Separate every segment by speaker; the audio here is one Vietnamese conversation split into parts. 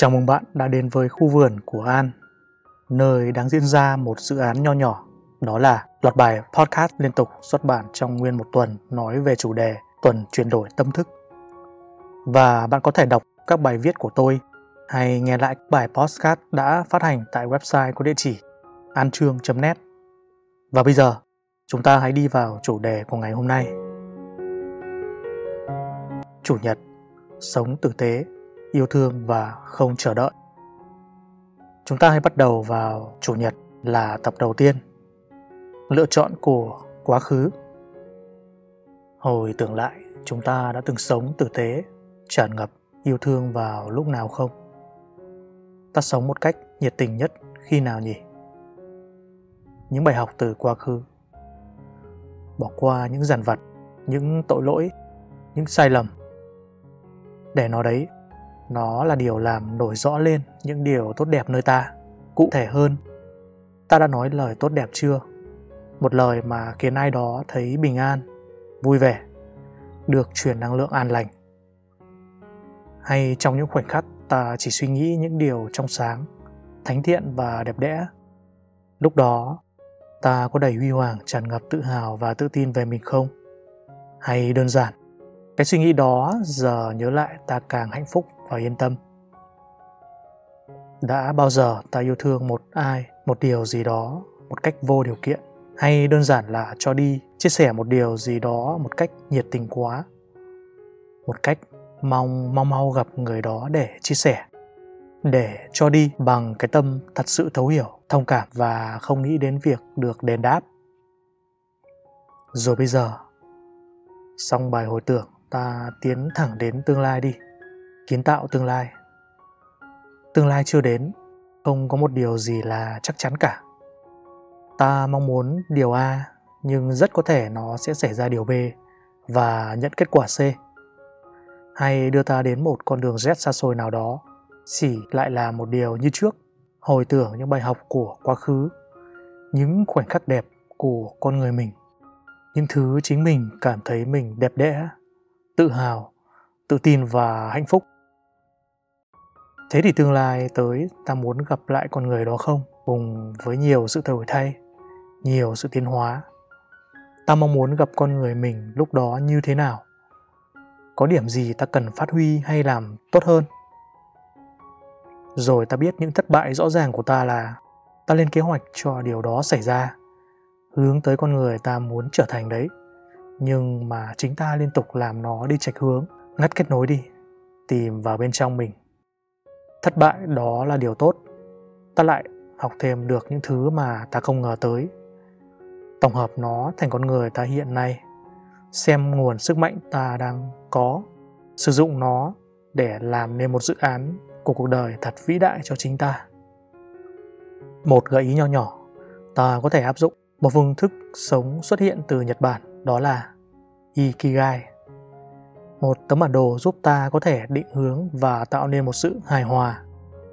Speaker 1: Chào mừng bạn đã đến với khu vườn của An, nơi đang diễn ra một dự án nho nhỏ, đó là loạt bài podcast liên tục xuất bản trong nguyên một tuần nói về chủ đề tuần chuyển đổi tâm thức. Và bạn có thể đọc các bài viết của tôi hay nghe lại bài podcast đã phát hành tại website có địa chỉ antrương.net. Và bây giờ, chúng ta hãy đi vào chủ đề của ngày hôm nay. Chủ nhật, sống tử tế yêu thương và không chờ đợi. Chúng ta hãy bắt đầu vào chủ nhật là tập đầu tiên. Lựa chọn của quá khứ. Hồi tưởng lại, chúng ta đã từng sống tử tế, tràn ngập yêu thương vào lúc nào không? Ta sống một cách nhiệt tình nhất khi nào nhỉ? Những bài học từ quá khứ. Bỏ qua những giàn vặt, những tội lỗi, những sai lầm. Để nó đấy nó là điều làm nổi rõ lên những điều tốt đẹp nơi ta, cụ thể hơn. Ta đã nói lời tốt đẹp chưa? Một lời mà khiến ai đó thấy bình an, vui vẻ, được truyền năng lượng an lành. Hay trong những khoảnh khắc ta chỉ suy nghĩ những điều trong sáng, thánh thiện và đẹp đẽ. Lúc đó, ta có đầy huy hoàng tràn ngập tự hào và tự tin về mình không? Hay đơn giản, cái suy nghĩ đó giờ nhớ lại ta càng hạnh phúc? Và yên tâm. Đã bao giờ ta yêu thương một ai, một điều gì đó một cách vô điều kiện? Hay đơn giản là cho đi, chia sẻ một điều gì đó một cách nhiệt tình quá? Một cách mong, mau mau gặp người đó để chia sẻ, để cho đi bằng cái tâm thật sự thấu hiểu, thông cảm và không nghĩ đến việc được đền đáp. Rồi bây giờ, xong bài hồi tưởng, ta tiến thẳng đến tương lai đi kiến tạo tương lai. Tương lai chưa đến, không có một điều gì là chắc chắn cả. Ta mong muốn điều a, nhưng rất có thể nó sẽ xảy ra điều b và nhận kết quả c. Hay đưa ta đến một con đường z xa xôi nào đó, chỉ lại là một điều như trước, hồi tưởng những bài học của quá khứ, những khoảnh khắc đẹp của con người mình. Những thứ chính mình cảm thấy mình đẹp đẽ, tự hào, tự tin và hạnh phúc thế thì tương lai tới ta muốn gặp lại con người đó không? Cùng với nhiều sự đổi thay, nhiều sự tiến hóa. Ta mong muốn gặp con người mình lúc đó như thế nào? Có điểm gì ta cần phát huy hay làm tốt hơn? Rồi ta biết những thất bại rõ ràng của ta là ta lên kế hoạch cho điều đó xảy ra, hướng tới con người ta muốn trở thành đấy. Nhưng mà chính ta liên tục làm nó đi chệch hướng. Ngắt kết nối đi, tìm vào bên trong mình thất bại, đó là điều tốt. Ta lại học thêm được những thứ mà ta không ngờ tới. Tổng hợp nó thành con người ta hiện nay. Xem nguồn sức mạnh ta đang có. Sử dụng nó để làm nên một dự án của cuộc đời thật vĩ đại cho chính ta. Một gợi ý nho nhỏ, ta có thể áp dụng một phương thức sống xuất hiện từ nhật bản, đó là ikigai một tấm bản đồ giúp ta có thể định hướng và tạo nên một sự hài hòa,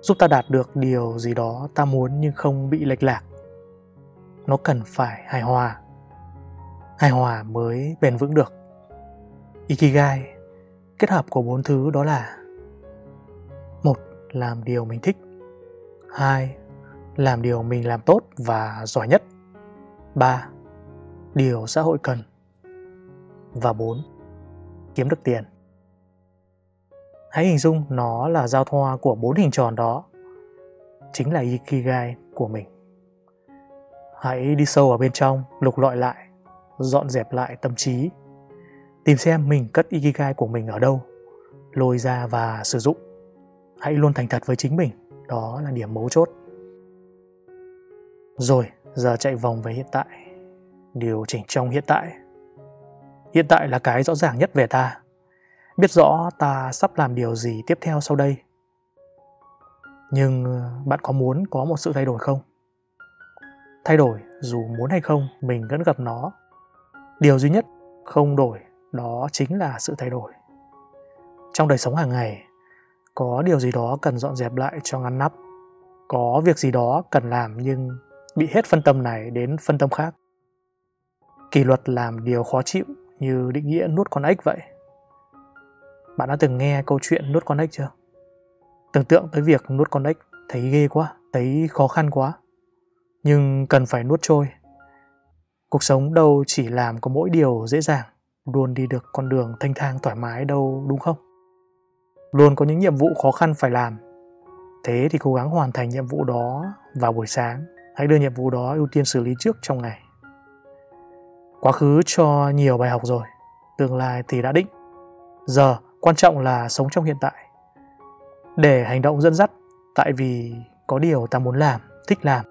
Speaker 1: giúp ta đạt được điều gì đó ta muốn nhưng không bị lệch lạc. Nó cần phải hài hòa. Hài hòa mới bền vững được. Ikigai, kết hợp của bốn thứ đó là một, làm điều mình thích. Hai, làm điều mình làm tốt và giỏi nhất. Ba, điều xã hội cần. Và bốn kiếm được tiền. Hãy hình dung nó là giao thoa của bốn hình tròn đó. Chính là ikigai của mình. Hãy đi sâu vào bên trong, lục lọi lại, dọn dẹp lại tâm trí. Tìm xem mình cất ikigai của mình ở đâu, lôi ra và sử dụng. Hãy luôn thành thật với chính mình, đó là điểm mấu chốt. Rồi, giờ chạy vòng về hiện tại. Điều chỉnh trong hiện tại hiện tại là cái rõ ràng nhất về ta. Biết rõ ta sắp làm điều gì tiếp theo sau đây. Nhưng ờ, bạn có muốn có một sự thay đổi không? Thay đổi dù muốn hay không, mình vẫn gặp nó. Điều duy nhất không đổi, đó chính là sự thay đổi. Trong đời sống hàng ngày, có điều gì đó cần dọn dẹp lại cho ngăn nắp. Có việc gì đó cần làm nhưng bị hết phân tâm này đến phân tâm khác. Kỷ luật làm điều khó chịu như định nghĩa nuốt con ếch vậy bạn đã từng nghe câu chuyện nuốt con ếch chưa Tưởng tượng tới việc nuốt con ếch thấy ghê quá, thấy khó khăn quá. Nhưng cần phải nuốt trôi. Cuộc sống đâu chỉ làm có mỗi điều dễ dàng, luôn đi được con đường thanh thang thoải mái đâu đúng không? Luôn có những nhiệm vụ khó khăn phải làm. Thế thì cố gắng hoàn thành nhiệm vụ đó vào buổi sáng. Hãy đưa nhiệm vụ đó ưu tiên xử lý trước trong ngày. Quá khứ cho nhiều bài học rồi, tương lai thì đã định. Giờ quan trọng là sống trong hiện tại. Để hành động dẫn dắt, tại vì có điều ta muốn làm, thích làm,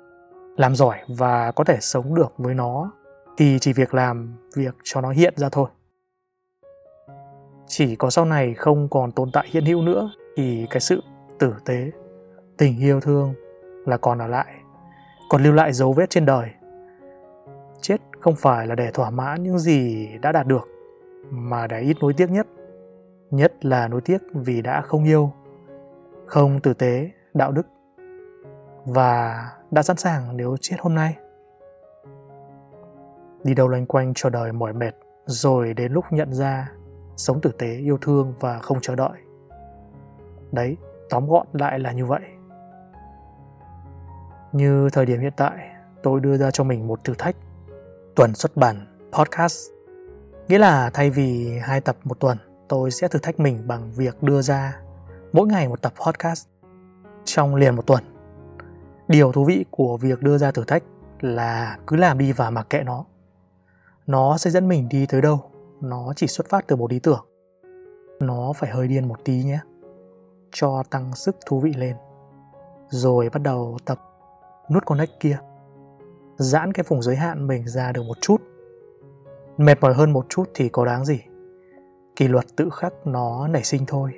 Speaker 1: làm giỏi và có thể sống được với nó thì chỉ việc làm việc cho nó hiện ra thôi. Chỉ có sau này không còn tồn tại hiện hữu nữa thì cái sự tử tế, tình yêu thương là còn ở lại, còn lưu lại dấu vết trên đời. Chết không phải là để thỏa mãn những gì đã đạt được, mà để ít nối tiếc nhất. Nhất là nối tiếc vì đã không yêu, không tử tế, đạo đức và đã sẵn sàng nếu chết hôm nay. Đi đâu loanh quanh cho đời mỏi mệt, rồi đến lúc nhận ra sống tử tế, yêu thương và không chờ đợi. Đấy, tóm gọn lại là như vậy. Như thời điểm hiện tại, tôi đưa ra cho mình một thử thách tuần xuất bản podcast. Nghĩa là thay vì hai tập một tuần, tôi sẽ thử thách mình bằng việc đưa ra mỗi ngày một tập podcast trong liền một tuần. Điều thú vị của việc đưa ra thử thách là cứ làm đi và mặc kệ nó. Nó sẽ dẫn mình đi tới đâu, nó chỉ xuất phát từ một ý tưởng. Nó phải hơi điên một tí nhé, cho tăng sức thú vị lên. Rồi bắt đầu tập nuốt con kia giãn cái vùng giới hạn mình ra được một chút. Mệt mỏi hơn một chút thì có đáng gì? Kỷ luật tự khắc nó nảy sinh thôi.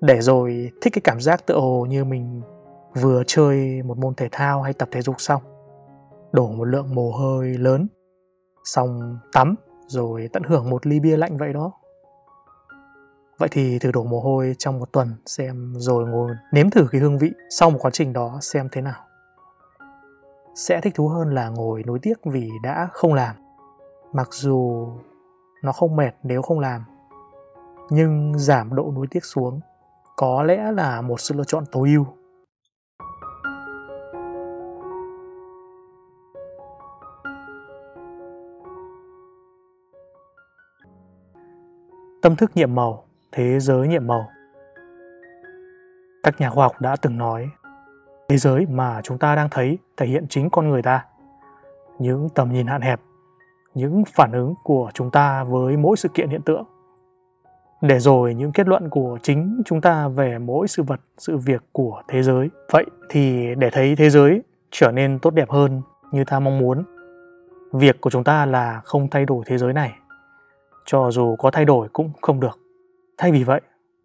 Speaker 1: Để rồi thích cái cảm giác tự hồ như mình vừa chơi một môn thể thao hay tập thể dục xong. Đổ một lượng mồ hôi lớn. Xong tắm, rồi tận hưởng một ly bia lạnh vậy đó. Vậy thì thử đổ mồ hôi trong một tuần xem, rồi ngồi nếm thử cái hương vị sau một quá trình đó xem thế nào sẽ thích thú hơn là ngồi nối tiếc vì đã không làm. Mặc dù nó không mệt nếu không làm, nhưng giảm độ nối tiếc xuống có lẽ là một sự lựa chọn tối ưu. Tâm thức nhiệm màu, thế giới nhiệm màu. Các nhà khoa học đã từng nói thế giới mà chúng ta đang thấy thể hiện chính con người ta. Những tầm nhìn hạn hẹp, những phản ứng của chúng ta với mỗi sự kiện hiện tượng. Để rồi những kết luận của chính chúng ta về mỗi sự vật, sự việc của thế giới. Vậy thì để thấy thế giới trở nên tốt đẹp hơn như ta mong muốn, việc của chúng ta là không thay đổi thế giới này. Cho dù có thay đổi cũng không được. Thay vì vậy,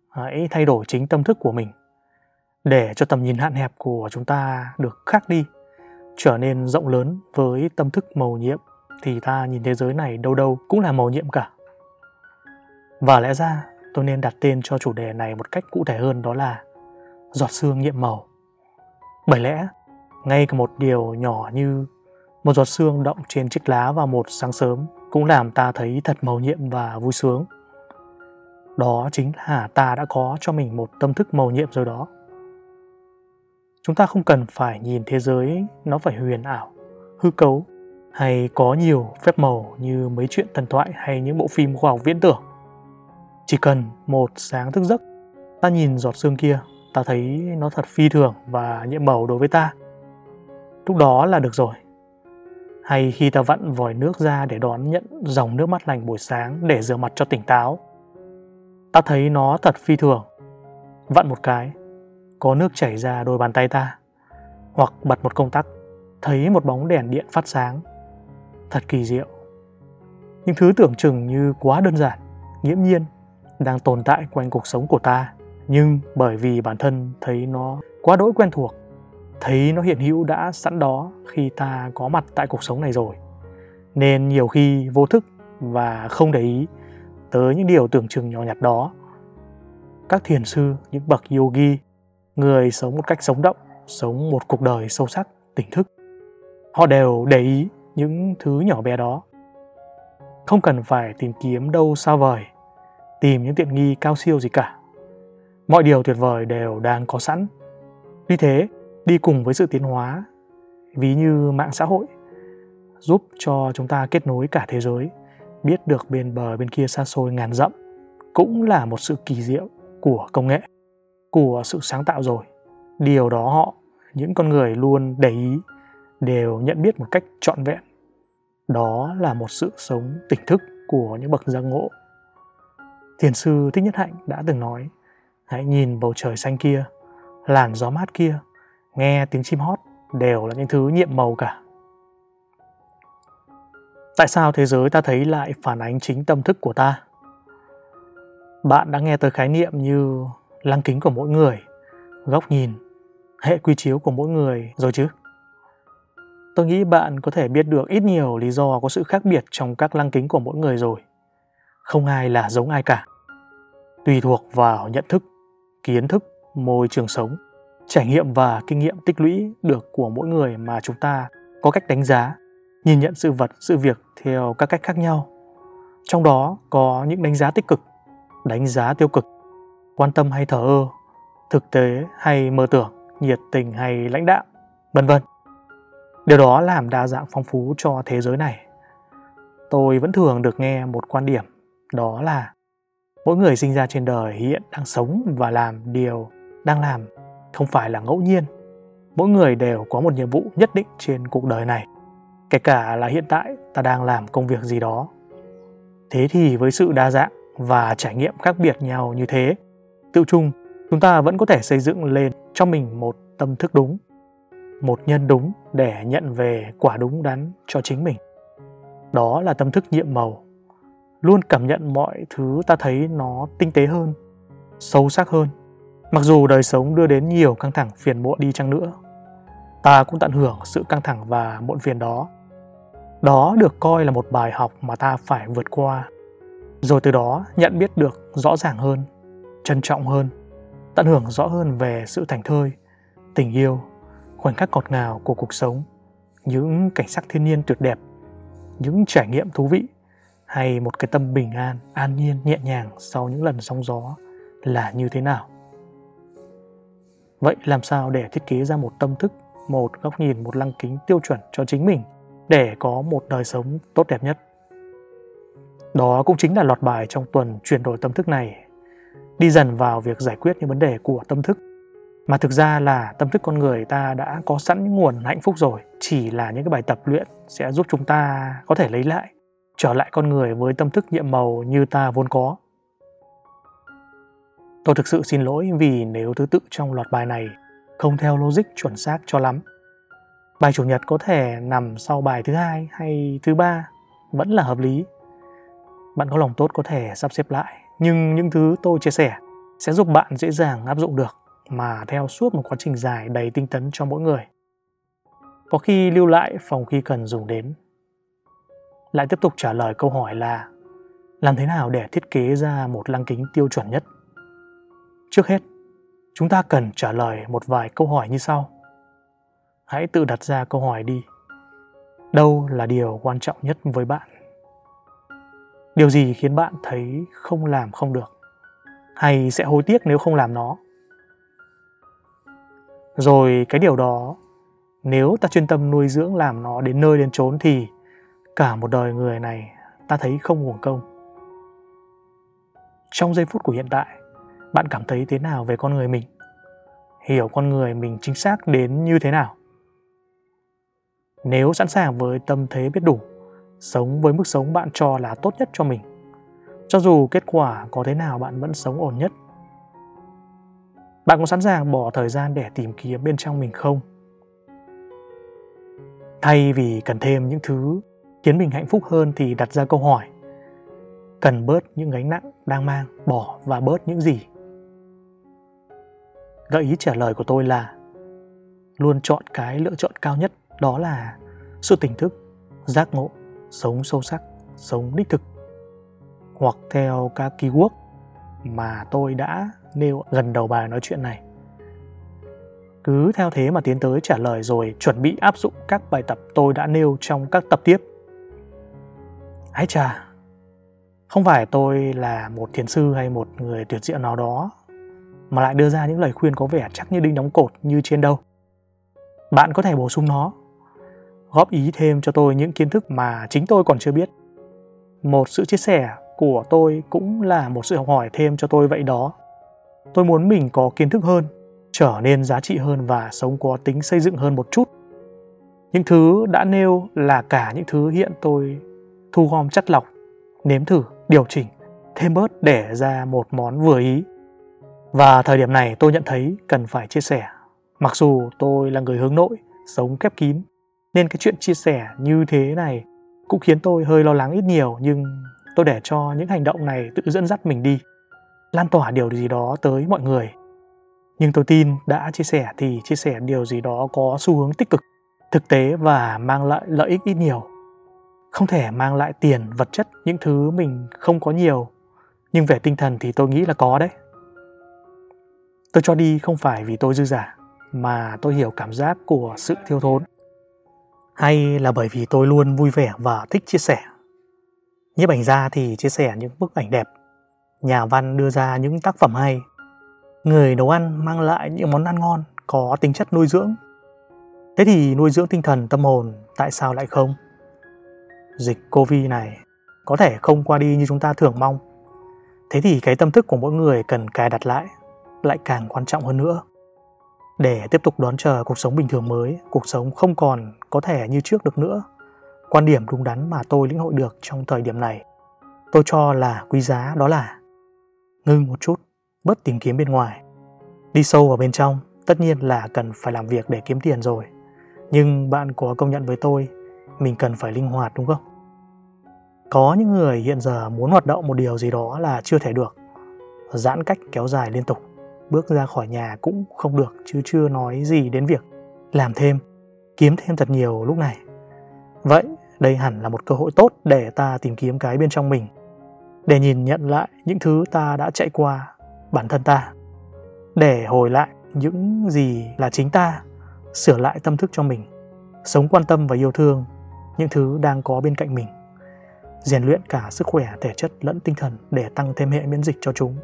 Speaker 1: hãy thay đổi chính tâm thức của mình để cho tầm nhìn hạn hẹp của chúng ta được khác đi, trở nên rộng lớn với tâm thức màu nhiệm, thì ta nhìn thế giới này đâu đâu cũng là màu nhiệm cả. Và lẽ ra, tôi nên đặt tên cho chủ đề này một cách cụ thể hơn, đó là giọt sương nhiệm màu. Bởi lẽ, ngay cả một điều nhỏ như một giọt sương động trên chiếc lá vào một sáng sớm cũng làm ta thấy thật màu nhiệm và vui sướng. Đó chính là ta đã có cho mình một tâm thức màu nhiệm rồi đó chúng ta không cần phải nhìn thế giới, nó phải huyền ảo, hư cấu, hay có nhiều phép màu như mấy chuyện thần thoại hay những bộ phim khoa học viễn tưởng. Chỉ cần một sáng thức giấc, ta nhìn giọt sương kia, ta thấy nó thật phi thường và nhiệm màu đối với ta. Lúc đó là được rồi. Hay khi ta vặn vòi nước ra để đón nhận dòng nước mắt lành buổi sáng để rửa mặt cho tỉnh táo, ta thấy nó thật phi thường. Vặn một cái có nước chảy ra đôi bàn tay ta, hoặc bật một công tắc, thấy một bóng đèn điện phát sáng. Thật kỳ diệu. Những thứ tưởng chừng như quá đơn giản, nghiễm nhiên, đang tồn tại quanh cuộc sống của ta. Nhưng bởi vì bản thân thấy nó quá đỗi quen thuộc, thấy nó hiện hữu đã sẵn đó khi ta có mặt tại cuộc sống này rồi. Nên nhiều khi vô thức và không để ý tới những điều tưởng chừng nhỏ nhặt đó. Các thiền sư, những bậc yogi người sống một cách sống động sống một cuộc đời sâu sắc tỉnh thức. Họ đều để ý những thứ nhỏ bé đó. Không cần phải tìm kiếm đâu xa vời tìm những tiện nghi cao siêu gì cả. Mọi điều tuyệt vời đều đang có sẵn. Tuy thế, đi cùng với sự tiến hóa, ví như mạng xã hội, giúp cho chúng ta kết nối cả thế giới, biết được bên bờ bên kia xa xôi ngàn dặm, cũng là một sự kỳ diệu của công nghệ, của sự sáng tạo rồi. Điều đó họ, những con người luôn để ý, đều nhận biết một cách trọn vẹn. Đó là một sự sống tỉnh thức của những bậc giác ngộ. Thiền sư Thích Nhất Hạnh đã từng nói, hãy nhìn bầu trời xanh kia, làn gió mát kia, nghe tiếng chim hót đều là những thứ nhiệm màu cả. Tại sao thế giới ta thấy lại phản ánh chính tâm thức của ta? Bạn đã nghe tới khái niệm như lăng kính của mỗi người, góc nhìn, hệ quy chiếu của mỗi người rồi chứ? Tôi nghĩ bạn có thể biết được ít nhiều lý do có sự khác biệt trong các lăng kính của mỗi người rồi. Không ai là giống ai cả. Tùy thuộc vào nhận thức, kiến thức, môi trường sống, trải nghiệm và kinh nghiệm tích lũy được của mỗi người mà chúng ta có cách đánh giá, nhìn nhận sự vật, sự việc theo các cách khác nhau. Trong đó có những đánh giá tích cực, đánh giá tiêu cực, quan tâm hay thờ ơ, thực tế hay mơ tưởng, nhiệt tình hay lãnh đạo, vân vân. Điều đó làm đa dạng phong phú cho thế giới này. Tôi vẫn thường được nghe một quan điểm, đó là mỗi người sinh ra trên đời hiện đang sống và làm điều đang làm không phải là ngẫu nhiên. Mỗi người đều có một nhiệm vụ nhất định trên cuộc đời này. Kể cả là hiện tại ta đang làm công việc gì đó. Thế thì với sự đa dạng và trải nghiệm khác biệt nhau như thế, tự chung, chúng ta vẫn có thể xây dựng lên cho mình một tâm thức đúng, một nhân đúng để nhận về quả đúng đắn cho chính mình. Đó là tâm thức nhiệm màu. Luôn cảm nhận mọi thứ ta thấy nó tinh tế hơn, sâu sắc hơn. Mặc dù đời sống đưa đến nhiều căng thẳng phiền muộn đi chăng nữa, ta cũng tận hưởng sự căng thẳng và muộn phiền đó. Đó được coi là một bài học mà ta phải vượt qua. Rồi từ đó nhận biết được rõ ràng hơn trân trọng hơn, tận hưởng rõ hơn về sự thành thơi, tình yêu, khoảnh khắc ngọt ngào của cuộc sống, những cảnh sắc thiên nhiên tuyệt đẹp, những trải nghiệm thú vị, hay một cái tâm bình an an nhiên, nhẹ nhàng sau những lần sóng gió là như thế nào. Vậy làm sao để thiết kế ra một tâm thức, một góc nhìn, một lăng kính tiêu chuẩn cho chính mình để có một đời sống tốt đẹp nhất? Đó cũng chính là loạt bài trong tuần chuyển đổi tâm thức này đi dần vào việc giải quyết những vấn đề của tâm thức. Mà thực ra là tâm thức con người ta đã có sẵn những nguồn hạnh phúc rồi, chỉ là những cái bài tập luyện sẽ giúp chúng ta có thể lấy lại, trở lại con người với tâm thức nhiệm màu như ta vốn có. Tôi thực sự xin lỗi vì nếu thứ tự trong loạt bài này không theo logic chuẩn xác cho lắm. Bài chủ nhật có thể nằm sau bài thứ hai hay thứ ba vẫn là hợp lý. Bạn có lòng tốt có thể sắp xếp lại nhưng những thứ tôi chia sẻ sẽ giúp bạn dễ dàng áp dụng được mà theo suốt một quá trình dài đầy tinh tấn cho mỗi người. Có khi lưu lại phòng khi cần dùng đến. Lại tiếp tục trả lời câu hỏi là làm thế nào để thiết kế ra một lăng kính tiêu chuẩn nhất? Trước hết, chúng ta cần trả lời một vài câu hỏi như sau. Hãy tự đặt ra câu hỏi đi. Đâu là điều quan trọng nhất với bạn? Điều gì khiến bạn thấy không làm không được? Hay sẽ hối tiếc nếu không làm nó? rồi cái điều đó, nếu ta chuyên tâm nuôi dưỡng làm nó đến nơi đến chốn thì cả một đời người này ta thấy không uổng công trong giây phút của hiện tại, bạn cảm thấy thế nào về con người mình hiểu con người mình chính xác đến như thế nào nếu sẵn sàng với tâm thế biết đủ sống với mức sống bạn cho là tốt nhất cho mình. Cho dù kết quả có thế nào bạn vẫn sống ổn nhất. Bạn có sẵn sàng bỏ thời gian để tìm kiếm bên trong mình không? Thay vì cần thêm những thứ khiến mình hạnh phúc hơn thì đặt ra câu hỏi, cần bớt những gánh nặng đang mang, bỏ và bớt những gì? Gợi ý trả lời của tôi là, luôn chọn cái lựa chọn cao nhất, đó là sự tỉnh thức, giác ngộ sống sâu sắc sống đích thực hoặc theo các keyword mà tôi đã nêu gần đầu bài nói chuyện này. Cứ theo thế mà tiến tới trả lời rồi chuẩn bị áp dụng các bài tập tôi đã nêu trong các tập tiếp. Ái chà, không phải tôi là một thiền sư hay một người tuyệt diệu nào đó, mà lại đưa ra những lời khuyên có vẻ chắc như đinh đóng cột như trên đâu. Bạn có thể bổ sung nó, góp ý thêm cho tôi những kiến thức mà chính tôi còn chưa biết. Một sự chia sẻ của tôi cũng là một sự học hỏi thêm cho tôi vậy đó. Tôi muốn mình có kiến thức hơn, trở nên giá trị hơn và sống có tính xây dựng hơn một chút. Những thứ đã nêu là cả những thứ hiện tôi thu gom chất lọc, nếm thử, điều chỉnh, thêm bớt để ra một món vừa ý. Và thời điểm này tôi nhận thấy cần phải chia sẻ. Mặc dù tôi là người hướng nội, sống khép kín, nên cái chuyện chia sẻ như thế này cũng khiến tôi hơi lo lắng ít nhiều, nhưng tôi để cho những hành động này tự dẫn dắt mình đi, lan tỏa điều gì đó tới mọi người. Nhưng tôi tin đã chia sẻ thì chia sẻ điều gì đó có xu hướng tích cực, thực tế và mang lại lợi ích ít nhiều. Không thể mang lại tiền, vật chất, những thứ mình không có nhiều, nhưng về tinh thần thì tôi nghĩ là có đấy. Tôi cho đi không phải vì tôi dư giả mà tôi hiểu cảm giác của sự thiếu thốn hay là bởi vì tôi luôn vui vẻ và thích chia sẻ? Nhiếp ảnh gia thì chia sẻ những bức ảnh đẹp. Nhà văn đưa ra những tác phẩm hay. Người nấu ăn mang lại những món ăn ngon, có tính chất nuôi dưỡng. Thế thì nuôi dưỡng tinh thần, tâm hồn tại sao lại không? Dịch covid này có thể không qua đi như chúng ta thường mong. Thế thì cái tâm thức của mỗi người cần cài đặt lại lại càng quan trọng hơn nữa để tiếp tục đón chờ cuộc sống bình thường mới, cuộc sống không còn có thể như trước được nữa. Quan điểm đúng đắn mà tôi lĩnh hội được trong thời điểm này. Tôi cho là quý giá đó là ngưng một chút, bớt tìm kiếm bên ngoài. Đi sâu vào bên trong, tất nhiên là cần phải làm việc để kiếm tiền rồi. Nhưng bạn có công nhận với tôi, mình cần phải linh hoạt đúng không? Có những người hiện giờ muốn hoạt động một điều gì đó là chưa thể được. Giãn cách kéo dài liên tục bước ra khỏi nhà cũng không được chứ chưa nói gì đến việc làm thêm, kiếm thêm thật nhiều lúc này. Vậy đây hẳn là một cơ hội tốt để ta tìm kiếm cái bên trong mình, để nhìn nhận lại những thứ ta đã chạy qua, bản thân ta, để hồi lại những gì là chính ta, sửa lại tâm thức cho mình, sống quan tâm và yêu thương những thứ đang có bên cạnh mình, rèn luyện cả sức khỏe, thể chất lẫn tinh thần để tăng thêm hệ miễn dịch cho chúng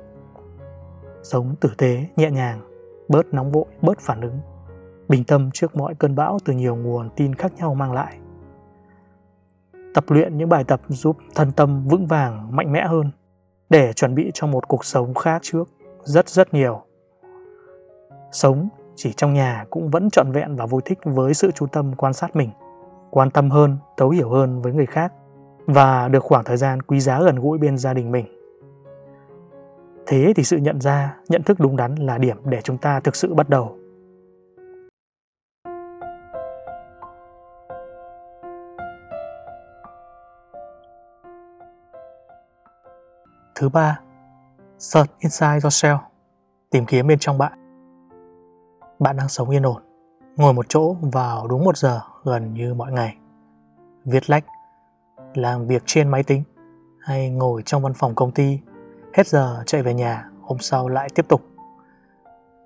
Speaker 1: sống tử tế, nhẹ nhàng, bớt nóng vội, bớt phản ứng. Bình tâm trước mọi cơn bão từ nhiều nguồn tin khác nhau mang lại. Tập luyện những bài tập giúp thân tâm vững vàng, mạnh mẽ hơn, để chuẩn bị cho một cuộc sống khác trước, rất rất nhiều. Sống chỉ trong nhà cũng vẫn trọn vẹn và vui thích với sự chú tâm quan sát mình, quan tâm hơn, thấu hiểu hơn với người khác và được khoảng thời gian quý giá gần gũi bên gia đình mình thế thì sự nhận ra nhận thức đúng đắn là điểm để chúng ta thực sự bắt đầu Thứ ba, search inside yourself, tìm kiếm bên trong bạn. Bạn đang sống yên ổn, ngồi một chỗ vào đúng một giờ gần như mọi ngày. Viết lách, làm việc trên máy tính hay ngồi trong văn phòng công ty, hết giờ chạy về nhà, hôm sau lại tiếp tục.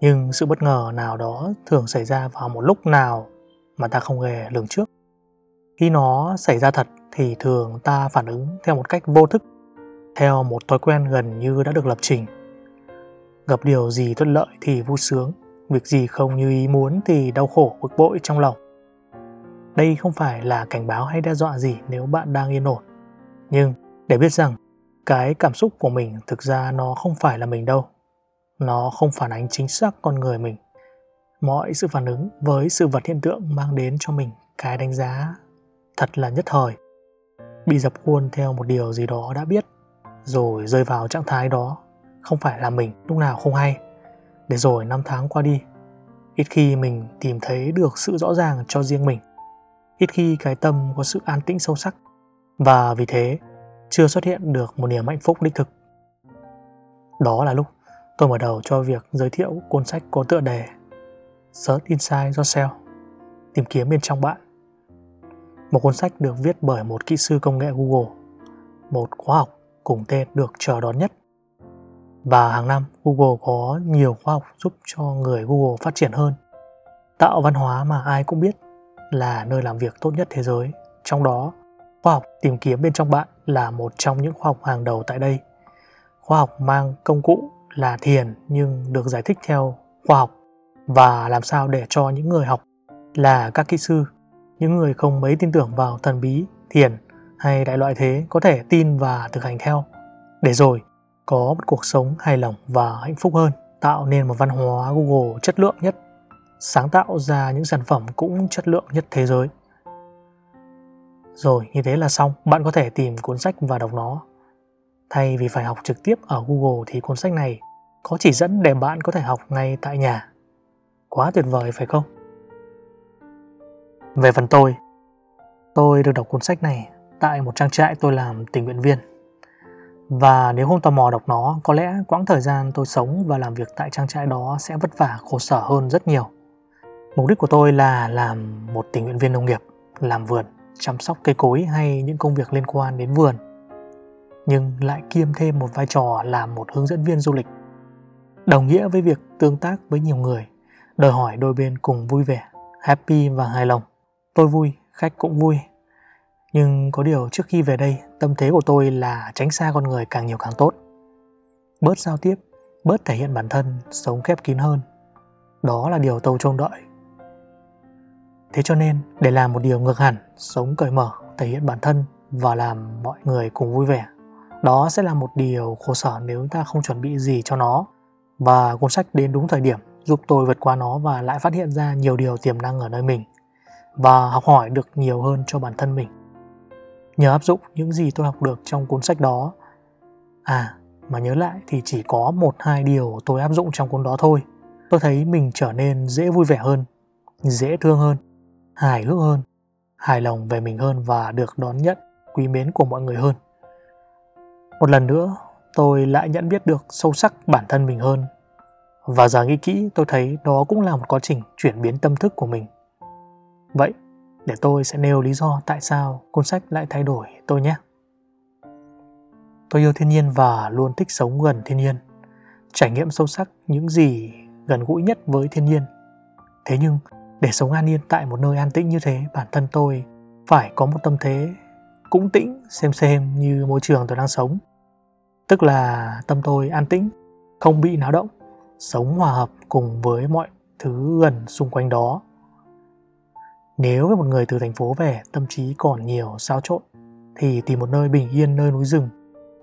Speaker 1: Nhưng sự bất ngờ nào đó thường xảy ra vào một lúc nào mà ta không hề lường trước. Khi nó xảy ra thật thì thường ta phản ứng theo một cách vô thức theo một thói quen gần như đã được lập trình. Gặp điều gì thuận lợi thì vui sướng, việc gì không như ý muốn thì đau khổ bực bội trong lòng. Đây không phải là cảnh báo hay đe dọa gì nếu bạn đang yên ổn. Nhưng để biết rằng cái cảm xúc của mình thực ra nó không phải là mình đâu. Nó không phản ánh chính xác con người mình. Mọi sự phản ứng với sự vật hiện tượng mang đến cho mình cái đánh giá thật là nhất thời. Bị dập khuôn theo một điều gì đó đã biết, rồi rơi vào trạng thái đó không phải là mình, lúc nào không hay để rồi năm tháng qua đi, ít khi mình tìm thấy được sự rõ ràng cho riêng mình ít khi cái tâm có sự an tĩnh sâu sắc và vì thế chưa xuất hiện được một niềm hạnh phúc đích thực đó là lúc tôi mở đầu cho việc giới thiệu cuốn sách có tựa đề Search Inside Yourself tìm kiếm bên trong bạn một cuốn sách được viết bởi một kỹ sư công nghệ Google một khóa học cùng tên được chờ đón nhất. Và hàng năm Google có nhiều khoa học giúp cho người Google phát triển hơn. Tạo văn hóa mà ai cũng biết là nơi làm việc tốt nhất thế giới. Trong đó, khoa học tìm kiếm bên trong bạn là một trong những khoa học hàng đầu tại đây. Khoa học mang công cụ là thiền nhưng được giải thích theo khoa học và làm sao để cho những người học là các kỹ sư, những người không mấy tin tưởng vào thần bí, thiền hay đại loại thế có thể tin và thực hành theo để rồi có một cuộc sống hài lòng và hạnh phúc hơn, tạo nên một văn hóa Google chất lượng nhất, sáng tạo ra những sản phẩm cũng chất lượng nhất thế giới. Rồi, như thế là xong, bạn có thể tìm cuốn sách và đọc nó. Thay vì phải học trực tiếp ở Google thì cuốn sách này có chỉ dẫn để bạn có thể học ngay tại nhà. Quá tuyệt vời phải không? Về phần tôi, tôi được đọc cuốn sách này tại một trang trại tôi làm tình nguyện viên. Và nếu không tò mò đọc nó, có lẽ quãng thời gian tôi sống và làm việc tại trang trại đó sẽ vất vả khổ sở hơn rất nhiều. Mục đích của tôi là làm một tình nguyện viên nông nghiệp, làm vườn, chăm sóc cây cối hay những công việc liên quan đến vườn. Nhưng lại kiêm thêm một vai trò làm một hướng dẫn viên du lịch. Đồng nghĩa với việc tương tác với nhiều người, đòi hỏi đôi bên cùng vui vẻ, happy và hài lòng. Tôi vui, khách cũng vui, nhưng có điều trước khi về đây, tâm thế của tôi là tránh xa con người càng nhiều càng tốt. Bớt giao tiếp, bớt thể hiện bản thân, sống khép kín hơn. Đó là điều tôi trông đợi. Thế cho nên, để làm một điều ngược hẳn, sống cởi mở, thể hiện bản thân và làm mọi người cùng vui vẻ, đó sẽ là một điều khổ sở nếu ta không chuẩn bị gì cho nó. Và cuốn sách đến đúng thời điểm giúp tôi vượt qua nó và lại phát hiện ra nhiều điều tiềm năng ở nơi mình và học hỏi được nhiều hơn cho bản thân mình. Nhờ áp dụng những gì tôi học được trong cuốn sách đó. À mà nhớ lại thì chỉ có một hai điều tôi áp dụng trong cuốn đó thôi. Tôi thấy mình trở nên dễ vui vẻ hơn dễ thương hơn hài hước hơn hài lòng về mình hơn và được đón nhận quý mến của mọi người hơn một lần nữa tôi lại nhận biết được sâu sắc bản thân mình hơn và giờ nghĩ kỹ tôi thấy đó cũng là một quá trình chuyển biến tâm thức của mình vậy để tôi sẽ nêu lý do tại sao cuốn sách lại thay đổi tôi nhé. Tôi yêu thiên nhiên và luôn thích sống gần thiên nhiên, trải nghiệm sâu sắc những gì gần gũi nhất với thiên nhiên. Thế nhưng, để sống an yên tại một nơi an tĩnh như thế, bản thân tôi phải có một tâm thế cũng tĩnh xem xem như môi trường tôi đang sống. Tức là tâm tôi an tĩnh, không bị náo động, sống hòa hợp cùng với mọi thứ gần xung quanh đó nếu với một người từ thành phố về tâm trí còn nhiều xáo trộn thì tìm một nơi bình yên nơi núi rừng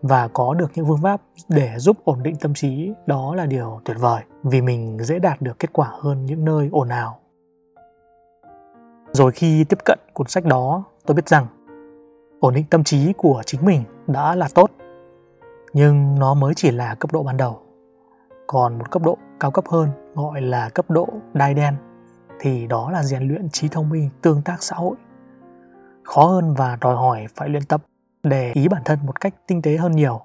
Speaker 1: và có được những phương pháp để giúp ổn định tâm trí đó là điều tuyệt vời vì mình dễ đạt được kết quả hơn những nơi ồn ào. Rồi khi tiếp cận cuốn sách đó, tôi biết rằng ổn định tâm trí của chính mình đã là tốt, nhưng nó mới chỉ là cấp độ ban đầu. Còn một cấp độ cao cấp hơn gọi là cấp độ đai đen thì đó là rèn luyện trí thông minh tương tác xã hội. Khó hơn và đòi hỏi phải luyện tập để ý bản thân một cách tinh tế hơn nhiều.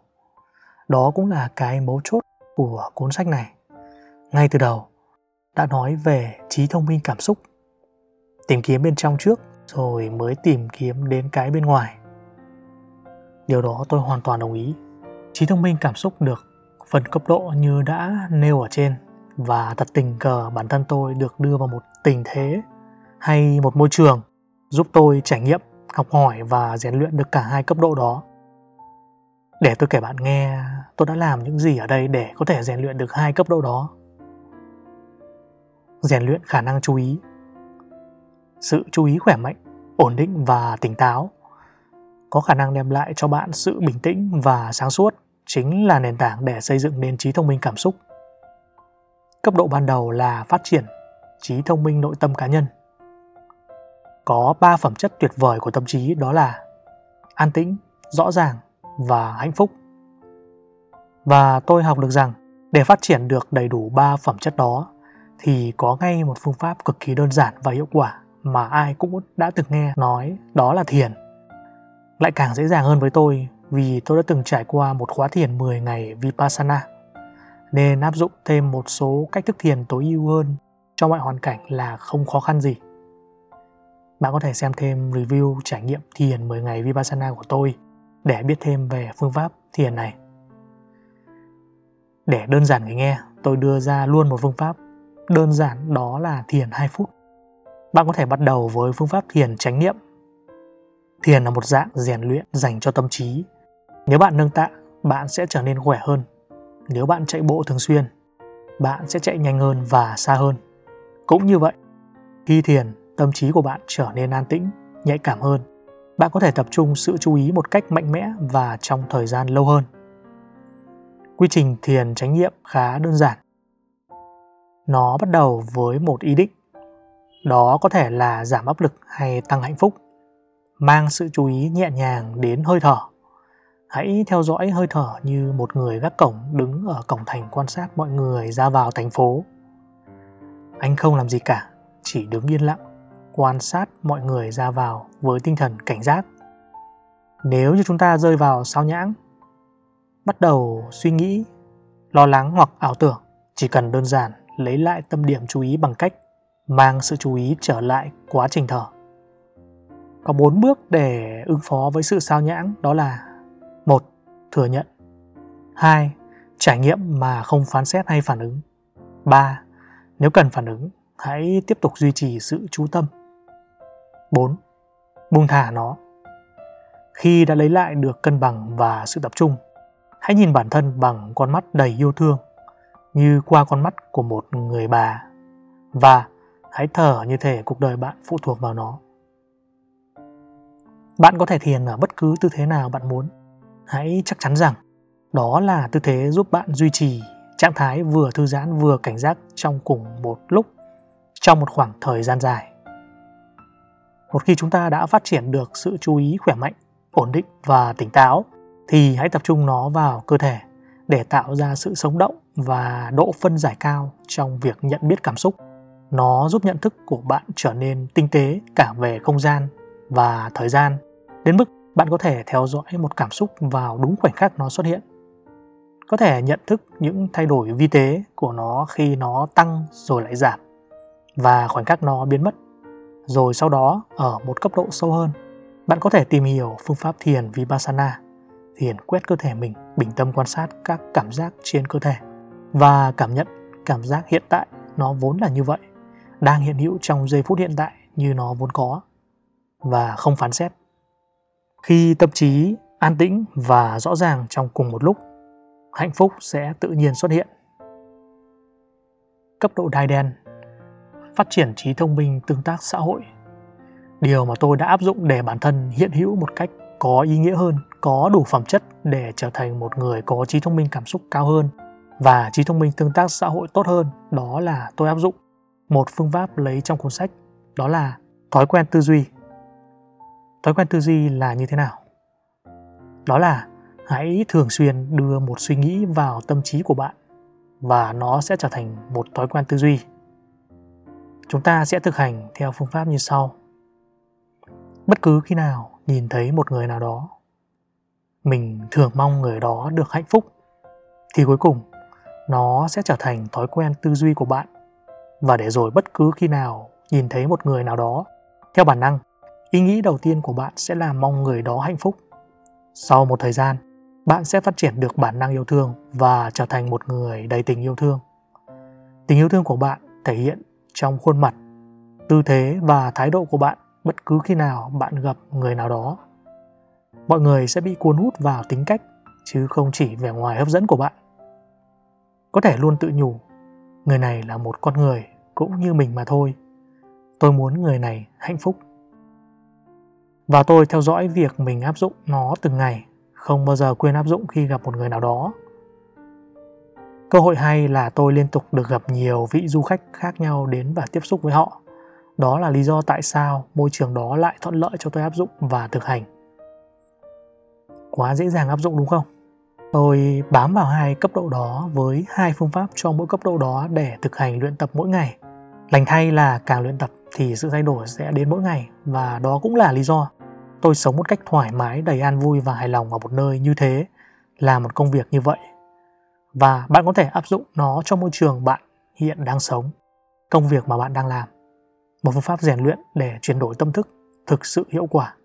Speaker 1: Đó cũng là cái mấu chốt của cuốn sách này. Ngay từ đầu đã nói về trí thông minh cảm xúc tìm kiếm bên trong trước, rồi mới tìm kiếm đến cái bên ngoài. Điều đó tôi hoàn toàn đồng ý. Trí thông minh cảm xúc được phần cấp độ như đã nêu ở trên và thật tình cờ bản thân tôi được đưa vào một tình thế hay một môi trường giúp tôi trải nghiệm, học hỏi và rèn luyện được cả hai cấp độ đó. Để tôi kể bạn nghe, tôi đã làm những gì ở đây để có thể rèn luyện được hai cấp độ đó. Rèn luyện khả năng chú ý sự chú ý khỏe mạnh ổn định và tỉnh táo có khả năng đem lại cho bạn sự bình tĩnh và sáng suốt chính là nền tảng để xây dựng nên trí thông minh cảm xúc Cấp độ ban đầu là phát triển trí thông minh nội tâm cá nhân. Có ba phẩm chất tuyệt vời của tâm trí đó là an tĩnh, rõ ràng và hạnh phúc. Và tôi học được rằng để phát triển được đầy đủ ba phẩm chất đó thì có ngay một phương pháp cực kỳ đơn giản và hiệu quả mà ai cũng đã từng nghe nói đó là thiền. Lại càng dễ dàng hơn với tôi vì tôi đã từng trải qua một khóa thiền 10 ngày Vipassana nên áp dụng thêm một số cách thức thiền tối ưu hơn cho mọi hoàn cảnh là không khó khăn gì. Bạn có thể xem thêm review trải nghiệm thiền 10 ngày Vipassana của tôi để biết thêm về phương pháp thiền này. Để đơn giản người nghe, tôi đưa ra luôn một phương pháp đơn giản đó là thiền 2 phút. Bạn có thể bắt đầu với phương pháp thiền chánh niệm. Thiền là một dạng rèn luyện dành cho tâm trí. Nếu bạn nâng tạ, bạn sẽ trở nên khỏe hơn. Nếu bạn chạy bộ thường xuyên bạn sẽ chạy nhanh hơn và xa hơn. Cũng như vậy khi thiền tâm trí của bạn trở nên an tĩnh nhạy cảm hơn. Bạn có thể tập trung sự chú ý một cách mạnh mẽ và trong thời gian lâu hơn. Quy trình thiền chánh niệm khá đơn giản. Nó bắt đầu với một ý định đó có thể là giảm áp lực hay tăng hạnh phúc. Mang sự chú ý nhẹ nhàng đến hơi thở. Hãy theo dõi hơi thở như một người gác cổng đứng ở cổng thành quan sát mọi người ra vào thành phố. Anh không làm gì cả, chỉ đứng yên lặng, quan sát mọi người ra vào với tinh thần cảnh giác. Nếu như chúng ta rơi vào sao nhãng, bắt đầu suy nghĩ, lo lắng hoặc ảo tưởng, chỉ cần đơn giản lấy lại tâm điểm chú ý bằng cách mang sự chú ý trở lại quá trình thở có bốn bước để ứng phó với sự sao nhãng đó là một thừa nhận hai trải nghiệm mà không phán xét hay phản ứng ba nếu cần phản ứng hãy tiếp tục duy trì sự chú tâm 4. Buông thả nó. Khi đã lấy lại được cân bằng và sự tập trung, hãy nhìn bản thân bằng con mắt đầy yêu thương như qua con mắt của một người bà và hãy thở như thể cuộc đời bạn phụ thuộc vào nó. Bạn có thể thiền ở bất cứ tư thế nào bạn muốn. Hãy chắc chắn rằng đó là tư thế giúp bạn duy trì trạng thái vừa thư giãn vừa cảnh giác trong cùng một lúc, trong một khoảng thời gian dài một khi chúng ta đã phát triển được sự chú ý khỏe mạnh, ổn định và tỉnh táo, thì hãy tập trung nó vào cơ thể để tạo ra sự sống động và độ phân giải cao trong việc nhận biết cảm xúc nó giúp nhận thức của bạn trở nên tinh tế cả về không gian và thời gian, đến mức bạn có thể theo dõi một cảm xúc vào đúng khoảnh khắc nó xuất hiện. Có thể nhận thức những thay đổi vi tế của nó khi nó tăng rồi lại giảm và khoảnh khắc nó biến mất. Rồi sau đó, ở một cấp độ sâu hơn, bạn có thể tìm hiểu phương pháp thiền vipassana, thiền quét cơ thể mình, bình tâm quan sát các cảm giác trên cơ thể. Và cảm nhận, cảm giác hiện tại nó vốn là như vậy đang hiện hữu trong giây phút hiện tại như nó vốn có và không phán xét. Khi tâm trí an tĩnh và rõ ràng trong cùng một lúc, hạnh phúc sẽ tự nhiên xuất hiện. Cấp độ đai đen, phát triển trí thông minh tương tác xã hội, điều mà tôi đã áp dụng để bản thân hiện hữu một cách có ý nghĩa hơn, có đủ phẩm chất để trở thành một người có trí thông minh cảm xúc cao hơn và trí thông minh tương tác xã hội tốt hơn, đó là tôi áp dụng một phương pháp lấy trong cuốn sách đó là thói quen tư duy thói quen tư duy là như thế nào đó là hãy thường xuyên đưa một suy nghĩ vào tâm trí của bạn và nó sẽ trở thành một thói quen tư duy Chúng ta sẽ thực hành theo phương pháp như sau. Bất cứ khi nào nhìn thấy một người nào đó, mình thường mong người đó được hạnh phúc thì cuối cùng nó sẽ trở thành thói quen tư duy của bạn. Và để rồi bất cứ khi nào nhìn thấy một người nào đó, theo bản năng, ý nghĩ đầu tiên của bạn sẽ là mong người đó hạnh phúc. Sau một thời gian, bạn sẽ phát triển được bản năng yêu thương và trở thành một người đầy tình yêu thương. Tình yêu thương của bạn thể hiện trong khuôn mặt tư thế và thái độ của bạn bất cứ khi nào bạn gặp người nào đó mọi người sẽ bị cuốn hút vào tính cách chứ không chỉ vẻ ngoài hấp dẫn của bạn có thể luôn tự nhủ người này là một con người, cũng như mình mà thôi tôi muốn người này hạnh phúc và tôi theo dõi việc mình áp dụng nó từng ngày, không bao giờ quên áp dụng khi gặp một người nào đó Cơ hội hay là tôi liên tục được gặp nhiều vị du khách khác nhau đến và tiếp xúc với họ. Đó là lý do tại sao môi trường đó lại thuận lợi cho tôi áp dụng và thực hành. Quá dễ dàng áp dụng đúng không? Tôi bám vào hai cấp độ đó với hai phương pháp cho mỗi cấp độ đó để thực hành luyện tập mỗi ngày. Lành thay là càng luyện tập thì sự thay đổi sẽ đến mỗi ngày và đó cũng là lý do tôi sống một cách thoải mái, đầy an vui và hài lòng ở một nơi như thế, làm một công việc như vậy và bạn có thể áp dụng nó cho môi trường bạn hiện đang sống, công việc mà bạn đang làm. Một phương pháp rèn luyện để chuyển đổi tâm thức thực sự hiệu quả,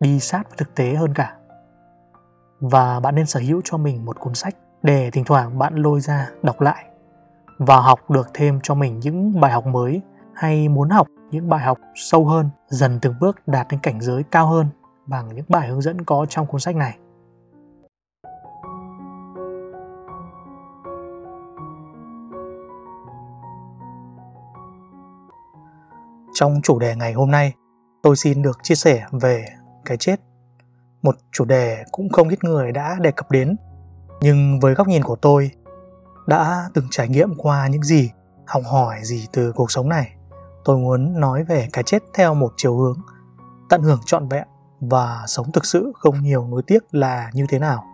Speaker 1: đi sát với thực tế hơn cả và bạn nên sở hữu cho mình một cuốn sách để thỉnh thoảng bạn lôi ra đọc lại và học được thêm cho mình những bài học mới hay muốn học những bài học sâu hơn, dần từng bước đạt đến cảnh giới cao hơn bằng những bài hướng dẫn có trong cuốn sách này. Trong chủ đề ngày hôm nay, tôi xin được chia sẻ về cái chết một chủ đề cũng không ít người đã đề cập đến, nhưng với góc nhìn của tôi, đã từng trải nghiệm qua những gì, học hỏi gì từ cuộc sống này, tôi muốn nói về cái chết theo một chiều hướng, tận hưởng trọn vẹn và sống thực sự không nhiều nối tiếc là như thế nào.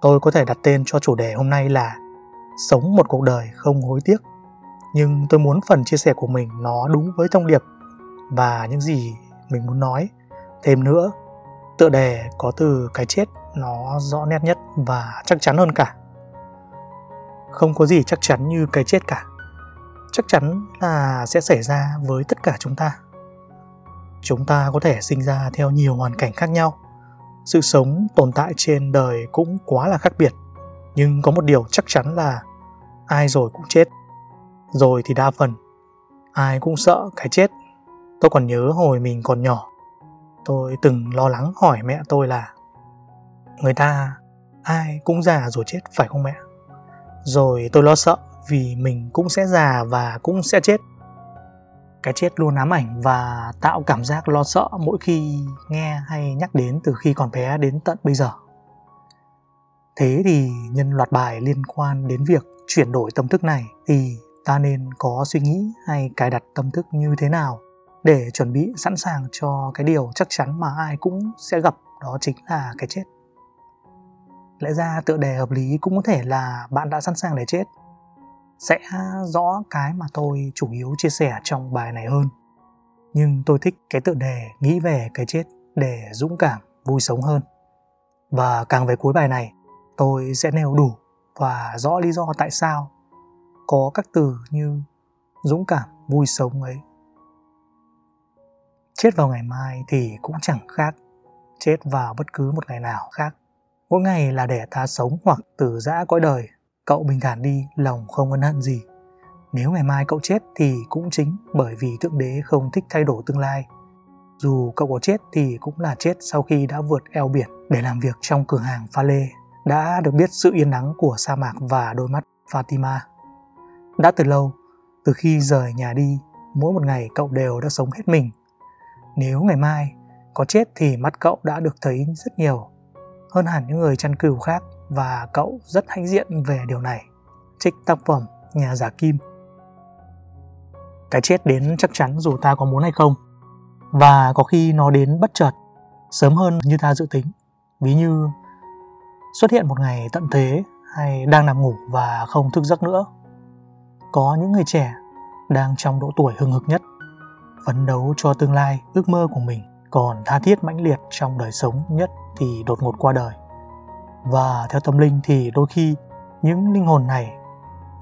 Speaker 1: Tôi có thể đặt tên cho chủ đề hôm nay là sống một cuộc đời không hối tiếc, nhưng tôi muốn phần chia sẻ của mình nó đúng với thông điệp và những gì mình muốn nói. Thêm nữa tựa đề có từ cái chết nó rõ nét nhất và chắc chắn hơn cả. Không có gì chắc chắn như cái chết cả. Chắc chắn là sẽ xảy ra với tất cả chúng ta. Chúng ta có thể sinh ra theo nhiều hoàn cảnh khác nhau. Sự sống tồn tại trên đời cũng quá là khác biệt. Nhưng có một điều chắc chắn là ai rồi cũng chết. Rồi thì đa phần, ai cũng sợ cái chết. Tôi còn nhớ hồi mình còn nhỏ tôi từng lo lắng hỏi mẹ tôi là, người ta, ai cũng già rồi chết, phải không mẹ? Rồi tôi lo sợ vì mình cũng sẽ già và cũng sẽ chết. Cái chết luôn ám ảnh và tạo cảm giác lo sợ mỗi khi nghe hay nhắc đến từ khi còn bé đến tận bây giờ. Thế thì nhân loạt bài liên quan đến việc chuyển đổi tâm thức này thì ta nên có suy nghĩ hay cài đặt tâm thức như thế nào? Để chuẩn bị sẵn sàng cho cái điều chắc chắn mà ai cũng sẽ gặp, đó chính là cái chết. Lẽ ra tựa đề hợp lý cũng có thể là bạn đã sẵn sàng để chết. Sẽ rõ cái mà tôi chủ yếu chia sẻ trong bài này hơn. Nhưng tôi thích cái tựa đề nghĩ về cái chết để dũng cảm, vui sống hơn. Và càng về cuối bài này, tôi sẽ nêu đủ và rõ lý do tại sao có các từ như dũng cảm, vui sống ấy chết vào ngày mai thì cũng chẳng khác. Chết vào bất cứ một ngày nào khác. Mỗi ngày là để ta sống hoặc từ giã cõi đời. Cậu bình thản đi, lòng không ân hận gì. Nếu ngày mai cậu chết thì cũng chính bởi vì thượng đế không thích thay đổi tương lai. Dù cậu có chết thì cũng là chết sau khi đã vượt eo biển để làm việc trong cửa hàng pha lê, đã được biết sự yên nắng của sa mạc và đôi mắt fatima. Đã từ lâu, từ khi rời nhà đi, mỗi một ngày cậu đều đã sống hết mình nếu ngày mai có chết thì mắt cậu đã được thấy rất nhiều, hơn hẳn những người chăn cừu khác, và cậu rất hãnh diện về điều này. Trích tác phẩm Nhà giả kim. Cái chết đến chắc chắn dù ta có muốn hay không, và có khi nó đến bất chợt, sớm hơn như ta dự tính. Ví như, xuất hiện một ngày tận thế hay đang nằm ngủ và không thức giấc nữa. Có những người trẻ đang trong độ tuổi hừng hực nhất phấn đấu cho tương lai, ước mơ của mình còn tha thiết mãnh liệt trong đời sống nhất thì đột ngột qua đời. Và theo tâm linh thì đôi khi những linh hồn này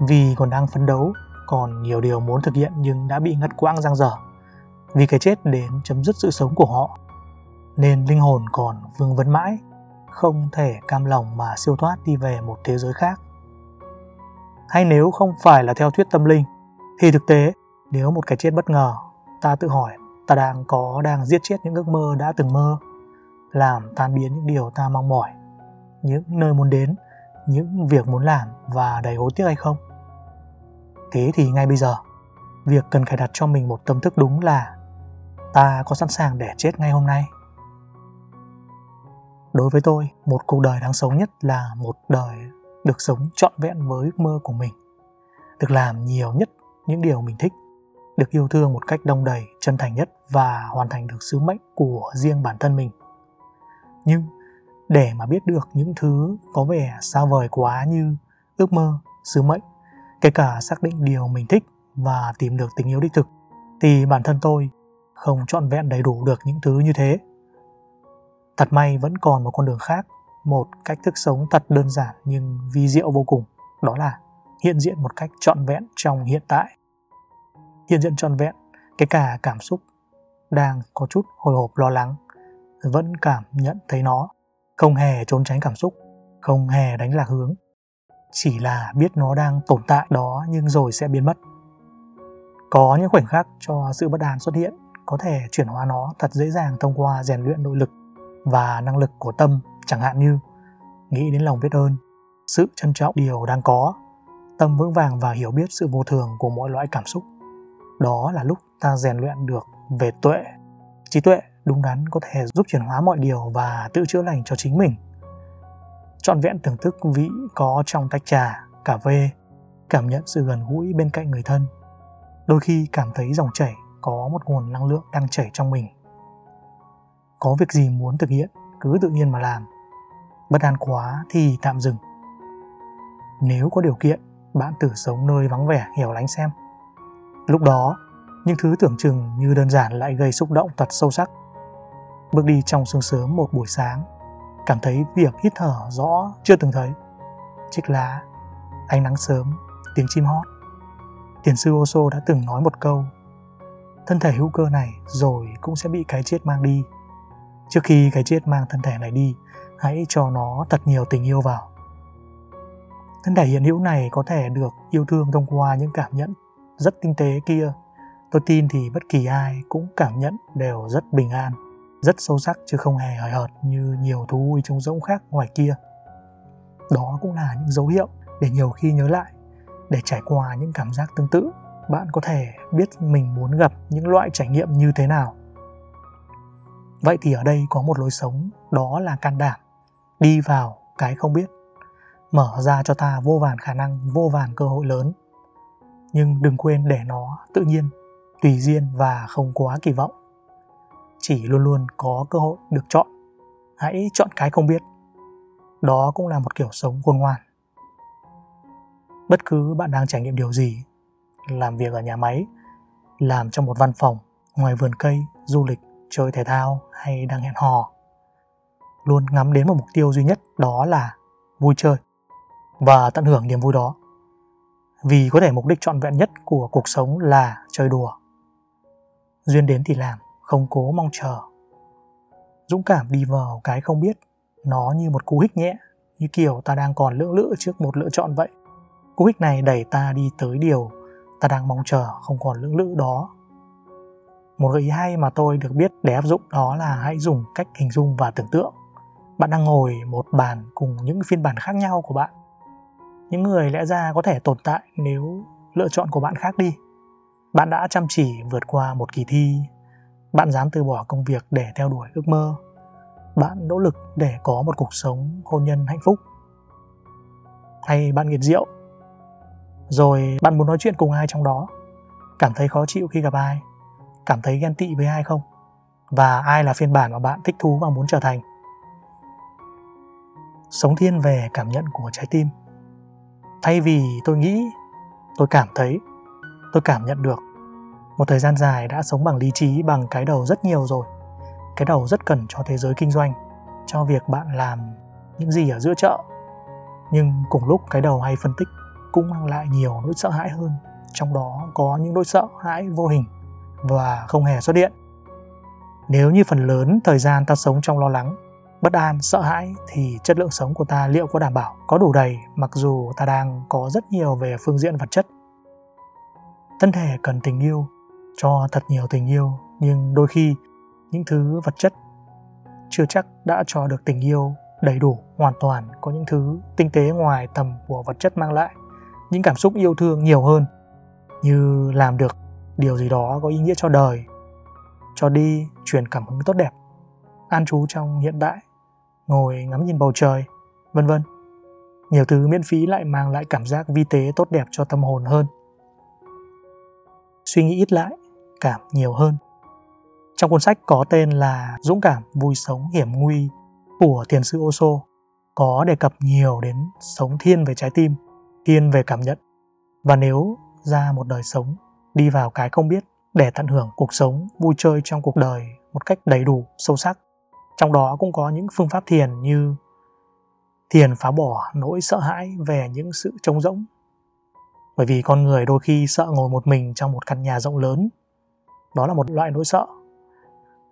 Speaker 1: vì còn đang phấn đấu còn nhiều điều muốn thực hiện nhưng đã bị ngắt quãng giang dở. Vì cái chết đến chấm dứt sự sống của họ, nên linh hồn còn vương vấn mãi, không thể cam lòng mà siêu thoát đi về một thế giới khác. Hay nếu không phải là theo thuyết tâm linh, thì thực tế, nếu một cái chết bất ngờ ta tự hỏi, ta đang có, đang giết chết những ước mơ đã từng mơ, làm tan biến những điều ta mong mỏi, những nơi muốn đến, những việc muốn làm và đầy hối tiếc hay không? Thế thì ngay bây giờ, việc cần cài đặt cho mình một tâm thức đúng là ta có sẵn sàng để chết ngay hôm nay. Đối với tôi, một cuộc đời đáng sống nhất là một đời được sống trọn vẹn với ước mơ của mình, được làm nhiều nhất những điều mình thích được yêu thương một cách đông đầy, chân thành nhất và hoàn thành được sứ mệnh của riêng bản thân mình. Nhưng để mà biết được những thứ có vẻ xa vời quá như ước mơ, sứ mệnh, kể cả xác định điều mình thích và tìm được tình yêu đích thực, thì bản thân tôi không trọn vẹn đầy đủ được những thứ như thế. Thật may vẫn còn một con đường khác, một cách thức sống thật đơn giản nhưng vi diệu vô cùng, đó là hiện diện một cách trọn vẹn trong hiện tại hiện diện trọn vẹn, cái cả cảm xúc đang có chút hồi hộp lo lắng, vẫn cảm nhận thấy nó. Không hề trốn tránh cảm xúc, không hề đánh lạc hướng. Chỉ là biết nó đang tồn tại đó nhưng rồi sẽ biến mất. Có những khoảnh khắc cho sự bất an xuất hiện, có thể chuyển hóa nó thật dễ dàng thông qua rèn luyện nội lực và năng lực của tâm, chẳng hạn như nghĩ đến lòng biết ơn, sự trân trọng điều đang có, tâm vững vàng và hiểu biết sự vô thường của mọi loại cảm xúc đó là lúc ta rèn luyện được về tuệ. Trí tuệ đúng đắn có thể giúp chuyển hóa mọi điều và tự chữa lành cho chính mình. Trọn vẹn thưởng thức vị có trong tách trà, cà phê, cảm nhận sự gần gũi bên cạnh người thân. Đôi khi cảm thấy dòng chảy có một nguồn năng lượng đang chảy trong mình. Có việc gì muốn thực hiện, cứ tự nhiên mà làm. Bất an quá thì tạm dừng. Nếu có điều kiện, bạn thử sống nơi vắng vẻ, hẻo lánh xem lúc đó, những thứ tưởng chừng như đơn giản lại gây xúc động thật sâu sắc. Bước đi trong sương sớm một buổi sáng, cảm thấy việc hít thở rõ chưa từng thấy. Chiếc lá, ánh nắng sớm, tiếng chim hót. Tiền sư Osho đã từng nói một câu, thân thể hữu cơ này rồi cũng sẽ bị cái chết mang đi. Trước khi cái chết mang thân thể này đi, hãy cho nó thật nhiều tình yêu vào. Thân thể hiện hữu này có thể được yêu thương thông qua những cảm nhận rất tinh tế kia. Tôi tin thì bất kỳ ai cũng cảm nhận đều rất bình an, rất sâu sắc chứ không hề hời hợt như nhiều thú vui trống rỗng khác ngoài kia. Đó cũng là những dấu hiệu để nhiều khi nhớ lại, để trải qua những cảm giác tương tự, bạn có thể biết mình muốn gặp những loại trải nghiệm như thế nào. Vậy thì ở đây có một lối sống, đó là can đảm, đi vào cái không biết. Mở ra cho ta vô vàn khả năng, vô vàn cơ hội lớn nhưng đừng quên để nó tự nhiên, tùy duyên và không quá kỳ vọng. Chỉ luôn luôn có cơ hội được chọn. Hãy chọn cái không biết. Đó cũng là một kiểu sống khôn ngoan. Bất cứ bạn đang trải nghiệm điều gì, làm việc ở nhà máy, làm trong một văn phòng, ngoài vườn cây, du lịch, chơi thể thao hay đang hẹn hò, luôn ngắm đến một mục tiêu duy nhất đó là vui chơi và tận hưởng niềm vui đó vì có thể mục đích trọn vẹn nhất của cuộc sống là chơi đùa. Duyên đến thì làm, không cố mong chờ. Dũng cảm đi vào cái không biết, nó như một cú hích nhẹ, như kiểu ta đang còn lưỡng lự trước một lựa chọn vậy. Cú hích này đẩy ta đi tới điều ta đang mong chờ, không còn lưỡng lự đó. Một gợi ý hay mà tôi được biết để áp dụng đó là hãy dùng cách hình dung và tưởng tượng. Bạn đang ngồi một bàn cùng những phiên bản khác nhau của bạn những người lẽ ra có thể tồn tại nếu lựa chọn của bạn khác đi. Bạn đã chăm chỉ vượt qua một kỳ thi. Bạn dám từ bỏ công việc để theo đuổi ước mơ. Bạn nỗ lực để có một cuộc sống hôn nhân hạnh phúc. Hay bạn nghiện rượu? Rồi bạn muốn nói chuyện cùng ai trong đó? Cảm thấy khó chịu khi gặp ai? Cảm thấy ghen tị với ai không? Và ai là phiên bản mà bạn thích thú và muốn trở thành? Sống thiên về cảm nhận của trái tim thay vì tôi nghĩ, tôi cảm thấy, tôi cảm nhận được, một thời gian dài đã sống bằng lý trí, bằng cái đầu rất nhiều rồi. Cái đầu rất cần cho thế giới kinh doanh, cho việc bạn làm những gì ở giữa chợ. Nhưng cùng lúc cái đầu hay phân tích cũng mang lại nhiều nỗi sợ hãi hơn. Trong đó có những nỗi sợ hãi vô hình và không hề xuất hiện. Nếu như phần lớn thời gian ta sống trong lo lắng bất an, sợ hãi thì chất lượng sống của ta liệu có đảm bảo, có đủ đầy, mặc dù ta đang có rất nhiều về phương diện vật chất. Thân thể cần tình yêu, cho thật nhiều tình yêu, nhưng đôi khi những thứ vật chất chưa chắc đã cho được tình yêu đầy đủ, hoàn toàn có những thứ tinh tế ngoài tầm của vật chất mang lại, những cảm xúc yêu thương nhiều hơn, như làm được điều gì đó có ý nghĩa cho đời, cho đi, truyền cảm hứng tốt đẹp, an trú trong hiện tại ngồi ngắm nhìn bầu trời vân vân. Nhiều thứ miễn phí lại mang lại cảm giác vi tế tốt đẹp cho tâm hồn hơn. Suy nghĩ ít lại cảm nhiều hơn. Trong cuốn sách có tên là Dũng cảm vui sống hiểm nguy của thiền sư Osho có đề cập nhiều đến sống thiên về trái tim, thiên về cảm nhận. Và nếu ra một đời sống đi vào cái không biết để tận hưởng cuộc sống vui chơi trong cuộc đời một cách đầy đủ sâu sắc trong đó cũng có những phương pháp thiền như thiền phá bỏ nỗi sợ hãi về những sự trống rỗng. Bởi vì con người đôi khi sợ ngồi một mình trong một căn nhà rộng lớn. Đó là một loại nỗi sợ.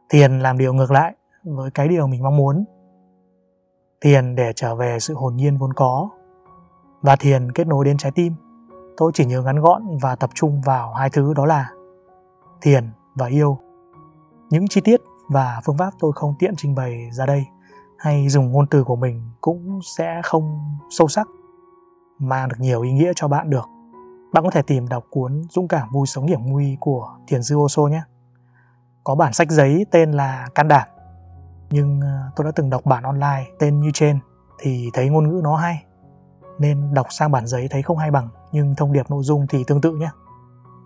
Speaker 1: Thiền làm điều ngược lại với cái điều mình mong muốn. Thiền để trở về sự hồn nhiên vốn có. Và thiền kết nối đến trái tim. Tôi chỉ nhớ ngắn gọn và tập trung vào hai thứ đó là thiền và yêu. Những chi tiết và phương pháp tôi không tiện trình bày ra đây hay dùng ngôn từ của mình cũng sẽ không sâu sắc mang được nhiều ý nghĩa cho bạn được bạn có thể tìm đọc cuốn Dũng cảm vui sống hiểm nguy của Thiền sư Osho nhé. Có bản sách giấy tên là Can đảm. Nhưng ờ, tôi đã từng đọc bản online tên như trên, thì thấy ngôn ngữ nó hay. Nên đọc sang bản giấy thấy không hay bằng, nhưng thông điệp nội dung thì tương tự nhé.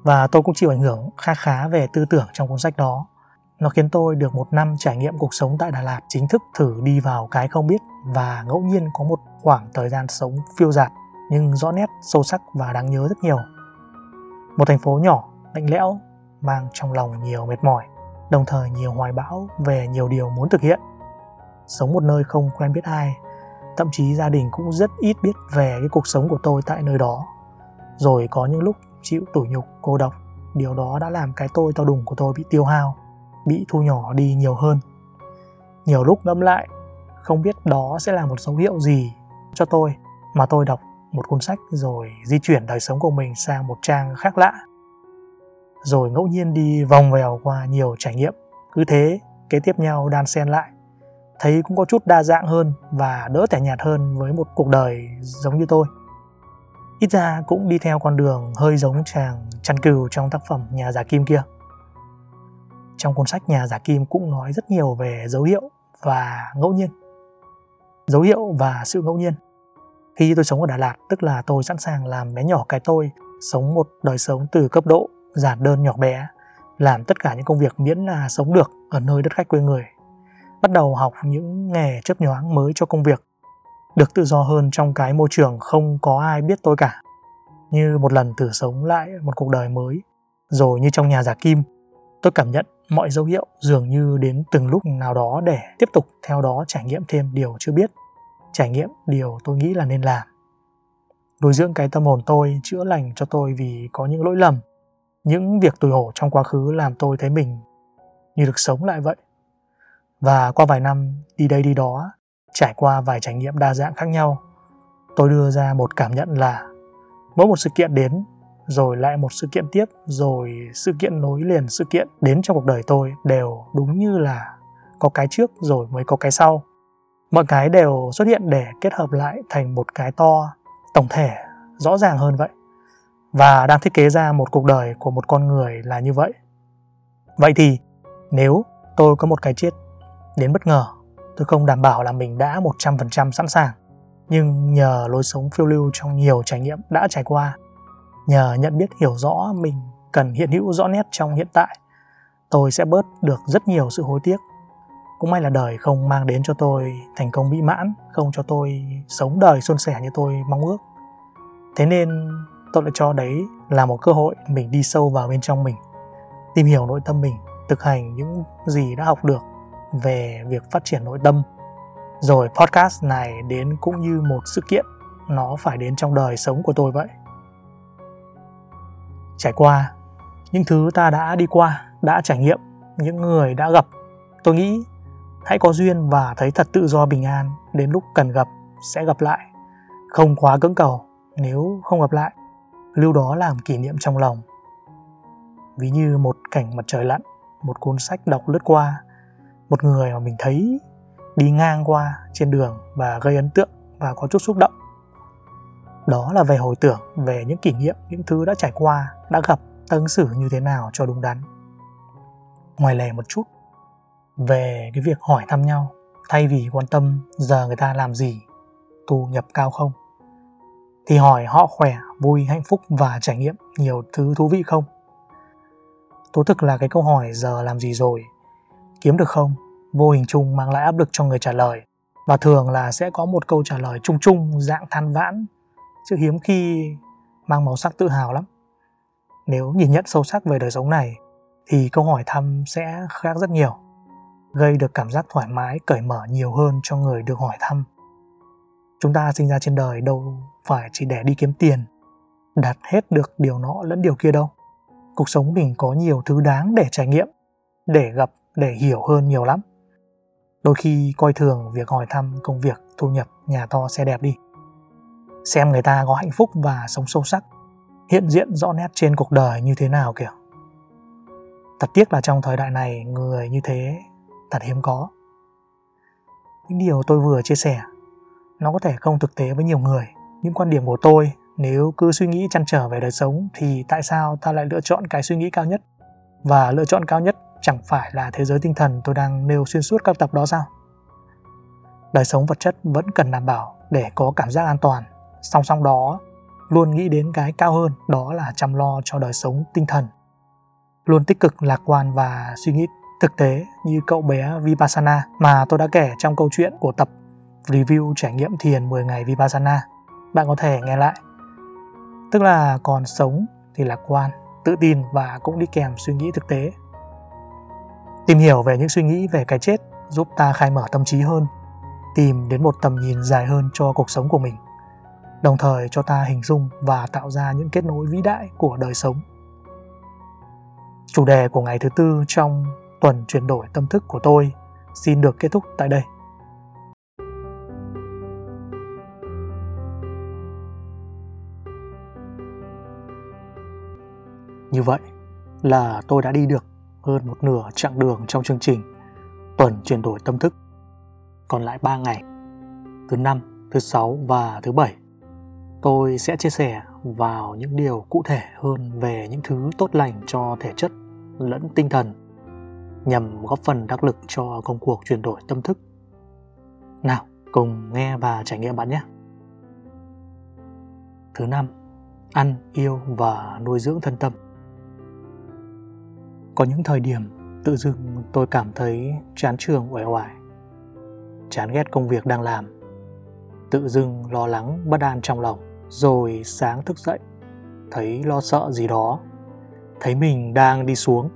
Speaker 1: Và tôi cũng chịu ảnh hưởng khá khá về tư tưởng trong cuốn sách đó. Nó khiến tôi được một năm trải nghiệm cuộc sống tại Đà Lạt chính thức thử đi vào cái không biết và ngẫu nhiên có một khoảng thời gian sống phiêu dạt nhưng rõ nét, sâu sắc và đáng nhớ rất nhiều. Một thành phố nhỏ, lạnh lẽo, mang trong lòng nhiều mệt mỏi, đồng thời nhiều hoài bão về nhiều điều muốn thực hiện. Sống một nơi không quen biết ai, thậm chí gia đình cũng rất ít biết về cái cuộc sống của tôi tại nơi đó. Rồi có những lúc chịu tủi nhục, cô độc, điều đó đã làm cái tôi to đùng của tôi bị tiêu hao, bị thu nhỏ đi nhiều hơn. Nhiều lúc ngẫm lại, không biết đó sẽ là một dấu hiệu gì cho tôi mà tôi đọc một cuốn sách rồi di chuyển đời sống của mình sang một trang khác lạ. Rồi ngẫu nhiên đi vòng vèo qua nhiều trải nghiệm. Cứ thế kế tiếp nhau đan xen lại. Thấy cũng có chút đa dạng hơn và đỡ tẻ nhạt hơn với một cuộc đời giống như tôi. Ít ra cũng đi theo con đường hơi giống chàng chăn cừu trong tác phẩm nhà giả kim kia trong cuốn sách nhà giả kim cũng nói rất nhiều về dấu hiệu và ngẫu nhiên dấu hiệu và sự ngẫu nhiên khi tôi sống ở Đà Lạt, tức là tôi sẵn sàng làm bé nhỏ cái tôi, sống một đời sống từ cấp độ giản đơn nhỏ bé, làm tất cả những công việc miễn là sống được ở nơi đất khách quê người. Bắt đầu học những nghề chấp nhoáng mới cho công việc, được tự do hơn trong cái môi trường không có ai biết tôi cả. Như một lần thử sống lại một cuộc đời mới, rồi như trong nhà giả kim, tôi cảm nhận mọi dấu hiệu dường như đến từng lúc nào đó để tiếp tục theo đó trải nghiệm thêm điều chưa biết. Trải nghiệm điều tôi nghĩ là nên làm. Nuôi dưỡng cái tâm hồn tôi, chữa lành cho tôi vì có những lỗi lầm, những việc tủi hổ trong quá khứ làm tôi thấy mình như được sống lại vậy. Và qua vài năm, đi đây đi đó, trải qua vài trải nghiệm đa dạng khác nhau, tôi đưa ra một cảm nhận là mỗi một sự kiện đến rồi lại một sự kiện tiếp, rồi sự kiện nối liền sự kiện đến trong cuộc đời tôi đều đúng như là có cái trước rồi mới có cái sau. Mọi cái đều xuất hiện để kết hợp lại thành một cái to, tổng thể, rõ ràng hơn vậy. Và đang thiết kế ra một cuộc đời của một con người là như vậy. Vậy thì, nếu tôi có một cái chết đến bất ngờ, tôi không đảm bảo là mình đã 100% sẵn sàng. Nhưng nhờ lối sống phiêu lưu trong nhiều trải nghiệm đã trải qua nhờ nhận biết hiểu rõ, mình cần hiện hữu rõ nét trong hiện tại, tôi sẽ bớt được rất nhiều sự hối tiếc. Cũng may là đời không mang đến cho tôi thành công mỹ mãn, không cho tôi sống đời suôn sẻ như tôi mong ước. Thế nên, tôi lại cho đấy là một cơ hội mình đi sâu vào bên trong mình, tìm hiểu nội tâm mình, thực hành những gì đã học được về việc phát triển nội tâm. Rồi podcast này đến cũng như một sự kiện, nó phải đến trong đời sống của tôi vậy trải qua. Những thứ ta đã đi qua, đã trải nghiệm, những người đã gặp, tôi nghĩ hãy có duyên và thấy thật tự do bình an, đến lúc cần gặp, sẽ gặp lại. Không quá cưỡng cầu, nếu không gặp lại, lưu đó làm kỷ niệm trong lòng. Ví như một cảnh mặt trời lặn, một cuốn sách đọc lướt qua, một người mà mình thấy đi ngang qua trên đường và gây ấn tượng và có chút xúc động đó là về hồi tưởng về những kỷ niệm, những thứ đã trải qua, đã gặp ta ứng xử như thế nào cho đúng đắn. Ngoài lề một chút, về cái việc hỏi thăm nhau, thay vì quan tâm giờ người ta làm gì, thu nhập cao không, thì hỏi họ khỏe, vui, hạnh phúc và trải nghiệm nhiều thứ thú vị không? Tố thực là cái câu hỏi giờ làm gì rồi, kiếm được không, vô hình chung mang lại áp lực cho người trả lời. Và thường là sẽ có một câu trả lời chung chung, dạng than vãn chứ hiếm khi mang màu sắc tự hào lắm. Nếu nhìn nhận sâu sắc về đời sống này, thì câu hỏi thăm sẽ khác rất nhiều, gây được cảm giác thoải mái, cởi mở nhiều hơn cho người được hỏi thăm. Chúng ta sinh ra trên đời đâu phải chỉ để đi kiếm tiền đạt hết được điều nọ lẫn điều kia đâu. Cuộc sống mình có nhiều thứ đáng để trải nghiệm, để gặp, để hiểu hơn nhiều lắm. Đôi khi coi thường việc hỏi thăm công việc, thu nhập nhà to xe đẹp đi xem người ta có hạnh phúc và sống sâu sắc, hiện diện rõ nét trên cuộc đời như thế nào kìa. Thật tiếc là trong thời đại này, người như thế thật hiếm có. Những điều tôi vừa chia sẻ, nó có thể không thực tế với nhiều người. Những quan điểm của tôi, nếu cứ suy nghĩ chăn trở về đời sống, thì tại sao ta lại lựa chọn cái suy nghĩ cao nhất? Và lựa chọn cao nhất chẳng phải là thế giới tinh thần tôi đang nêu xuyên suốt các tập đó sao? Đời sống vật chất vẫn cần đảm bảo để có cảm giác an toàn song song đó luôn nghĩ đến cái cao hơn đó là chăm lo cho đời sống tinh thần luôn tích cực lạc quan và suy nghĩ thực tế như cậu bé Vipassana mà tôi đã kể trong câu chuyện của tập review trải nghiệm thiền 10 ngày Vipassana. Bạn có thể nghe lại. Tức là còn sống thì lạc quan, tự tin và cũng đi kèm suy nghĩ thực tế. Tìm hiểu về những suy nghĩ về cái chết giúp ta khai mở tâm trí hơn, tìm đến một tầm nhìn dài hơn cho cuộc sống của mình, đồng thời cho ta hình dung và tạo ra những kết nối vĩ đại của đời sống. Chủ đề của ngày thứ tư trong tuần chuyển đổi tâm thức của tôi xin được kết thúc tại đây. Như vậy là tôi đã đi được hơn một nửa chặng đường trong chương trình tuần chuyển đổi tâm thức. Còn lại 3 ngày, thứ năm, thứ sáu và thứ bảy, tôi sẽ chia sẻ vào những điều cụ thể hơn về những thứ tốt lành cho thể chất lẫn tinh thần nhằm góp phần đắc lực cho công cuộc chuyển đổi tâm thức. Nào, cùng nghe và trải nghiệm bạn nhé. Thứ năm, ăn, yêu và nuôi dưỡng thân tâm. Có những thời điểm tự dưng tôi cảm thấy chán trường uể oải, chán ghét công việc đang làm, tự dưng lo lắng bất an trong lòng, rồi sáng thức dậy, thấy lo sợ gì đó, thấy mình đang đi xuống,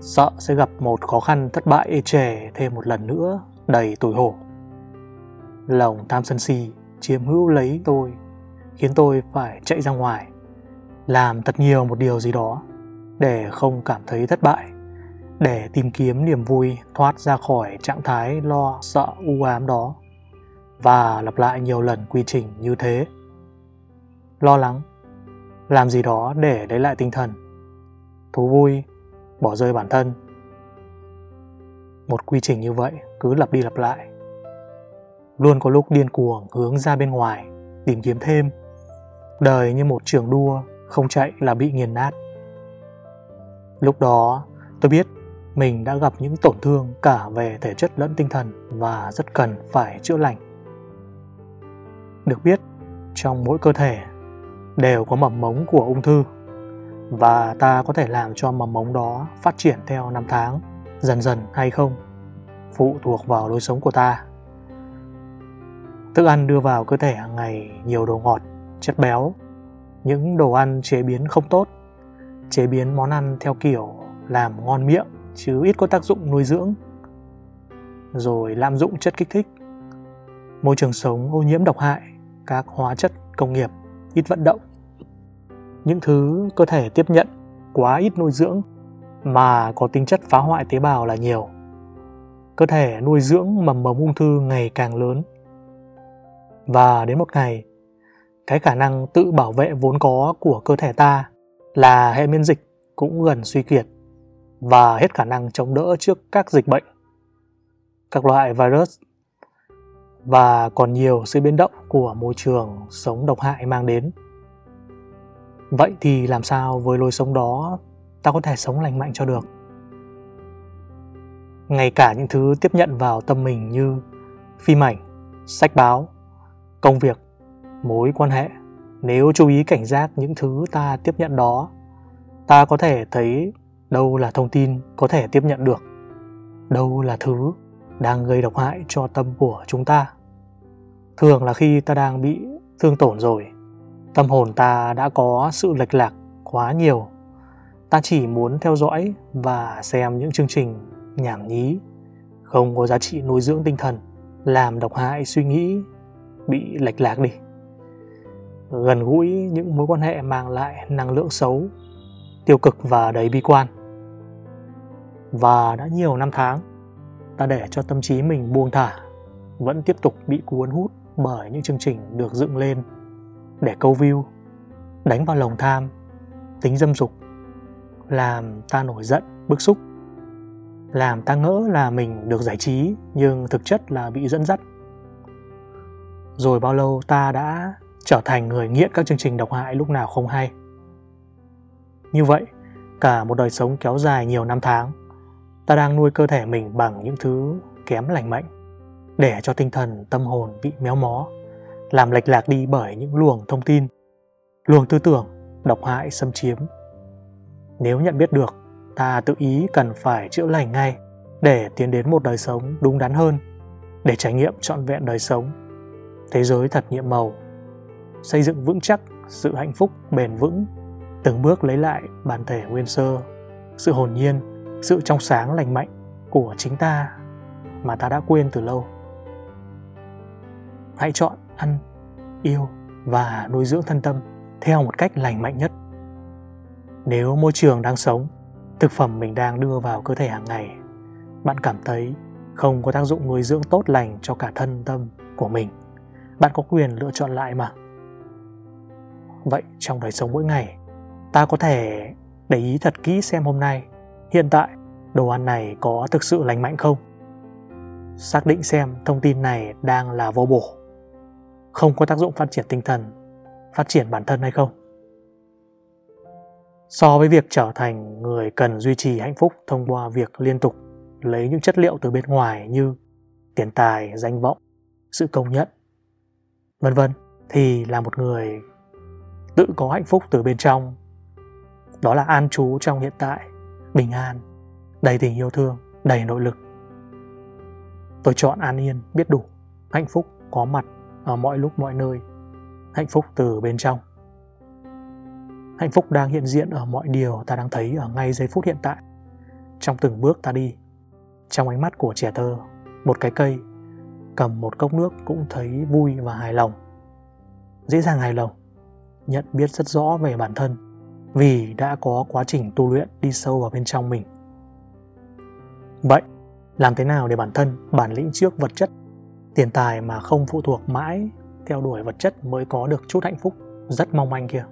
Speaker 1: sợ sẽ gặp một khó khăn thất bại ê chề thêm một lần nữa đầy tủi hổ. Lòng tham sân si chiếm hữu lấy tôi, khiến tôi phải chạy ra ngoài, làm thật nhiều một điều gì đó để không cảm thấy thất bại để tìm kiếm niềm vui thoát ra khỏi trạng thái lo sợ u ám đó. Và lặp lại nhiều lần quy trình như thế lo lắng. Làm gì đó để lấy lại tinh thần. Thú vui bỏ rơi bản thân. Một quy trình như vậy cứ lặp đi lặp lại. Luôn có lúc điên cuồng hướng ra bên ngoài tìm kiếm thêm. Đời như một trường đua không chạy là bị nghiền nát. Lúc đó, tôi biết mình đã gặp những tổn thương cả về thể chất lẫn tinh thần và rất cần phải chữa lành. Được biết, trong mỗi cơ thể đều có mầm mống của ung thư. Và ta có thể làm cho mầm mống đó phát triển theo năm tháng, dần dần hay không, phụ thuộc vào lối sống của ta. Thức ăn đưa vào cơ thể hàng ngày nhiều đồ ngọt, chất béo, những đồ ăn chế biến không tốt chế biến món ăn theo kiểu làm ngon miệng chứ ít có tác dụng nuôi dưỡng. Rồi lạm dụng chất kích thích môi trường sống ô nhiễm độc hại các hóa chất công nghiệp ít vận động. Những thứ cơ thể tiếp nhận quá ít nuôi dưỡng mà có tính chất phá hoại tế bào là nhiều. Cơ thể nuôi dưỡng mầm mống ung thư ngày càng lớn. Và đến một ngày cái khả năng tự bảo vệ vốn có của cơ thể ta là hệ miễn dịch cũng gần suy kiệt và hết khả năng chống đỡ trước các dịch bệnh, các loại virus và còn nhiều sự biến động của môi trường sống độc hại mang đến. Vậy thì làm sao với lối sống đó ta có thể sống lành mạnh cho được? Ngay cả những thứ tiếp nhận vào tâm mình như phim ảnh, sách báo, công việc, mối quan hệ nếu chú ý cảnh giác những thứ ta tiếp nhận đó ta có thể thấy đâu là thông tin có thể tiếp nhận được đâu là thứ đang gây độc hại cho tâm của chúng ta. Thường là khi ta đang bị thương tổn rồi, tâm hồn ta đã có sự lệch lạc quá nhiều. Ta chỉ muốn theo dõi và xem những chương trình nhảm nhí, không có giá trị nuôi dưỡng tinh thần, làm độc hại suy nghĩ bị lệch lạc đi. Gần gũi những mối quan hệ mang lại năng lượng xấu, tiêu cực và đầy bi quan. Và đã nhiều năm tháng ta để cho tâm trí mình buông thả vẫn tiếp tục bị cuốn hút bởi những chương trình được dựng lên. Để câu view đánh vào lòng tham tính dâm dục làm ta nổi giận bức xúc. Làm ta ngỡ là mình được giải trí nhưng thực chất là bị dẫn dắt. Rồi bao lâu ta đã trở thành người nghiện các chương trình độc hại lúc nào không hay. Như vậy, cả một đời sống kéo dài nhiều năm tháng, ta đang nuôi cơ thể mình bằng những thứ kém lành mạnh, để cho tinh thần tâm hồn bị méo mó, làm lệch lạc đi bởi những luồng thông tin, luồng tư tưởng độc hại xâm chiếm. Nếu nhận biết được, ta tự ý cần phải chữa lành ngay để tiến đến một đời sống đúng đắn hơn, để trải nghiệm trọn vẹn đời sống. Thế giới thật nhiệm màu, xây dựng vững chắc sự hạnh phúc bền vững, từng bước lấy lại bản thể nguyên sơ, sự hồn nhiên, sự trong sáng lành mạnh của chính ta mà ta đã quên từ lâu. Hãy chọn ăn, yêu và nuôi dưỡng thân tâm theo một cách lành mạnh nhất. Nếu môi trường đang sống, thực phẩm mình đang đưa vào cơ thể hàng ngày, bạn cảm thấy không có tác dụng nuôi dưỡng tốt lành cho cả thân tâm của mình, bạn có quyền lựa chọn lại mà. Vậy trong đời sống mỗi ngày, ta có thể để ý thật kỹ xem hôm nay, hiện tại đồ ăn này có thực sự lành mạnh không? Xác định xem thông tin này đang là vô bổ, không có tác dụng phát triển tinh thần, phát triển bản thân hay không? So với việc trở thành người cần duy trì hạnh phúc thông qua việc liên tục lấy những chất liệu từ bên ngoài như tiền tài, danh vọng, sự công nhận, vân vân thì là một người tự có hạnh phúc từ bên trong đó là an trú trong hiện tại bình an, đầy tình yêu thương, đầy nội lực. Tôi chọn an yên, biết đủ, hạnh phúc có mặt ở mọi lúc, mọi nơi, hạnh phúc từ bên trong. Hạnh phúc đang hiện diện ở mọi điều ta đang thấy ở ngay giây phút hiện tại. Trong từng bước ta đi, trong ánh mắt của trẻ thơ, một cái cây, cầm một cốc nước cũng thấy vui và hài lòng. Dễ dàng hài lòng, nhận biết rất rõ về bản thân vì đã có quá trình tu luyện đi sâu vào bên trong mình. Vậy, làm thế nào để bản thân bản lĩnh trước vật chất, tiền tài mà không phụ thuộc mãi theo đuổi vật chất mới có được chút hạnh phúc rất mong manh kia?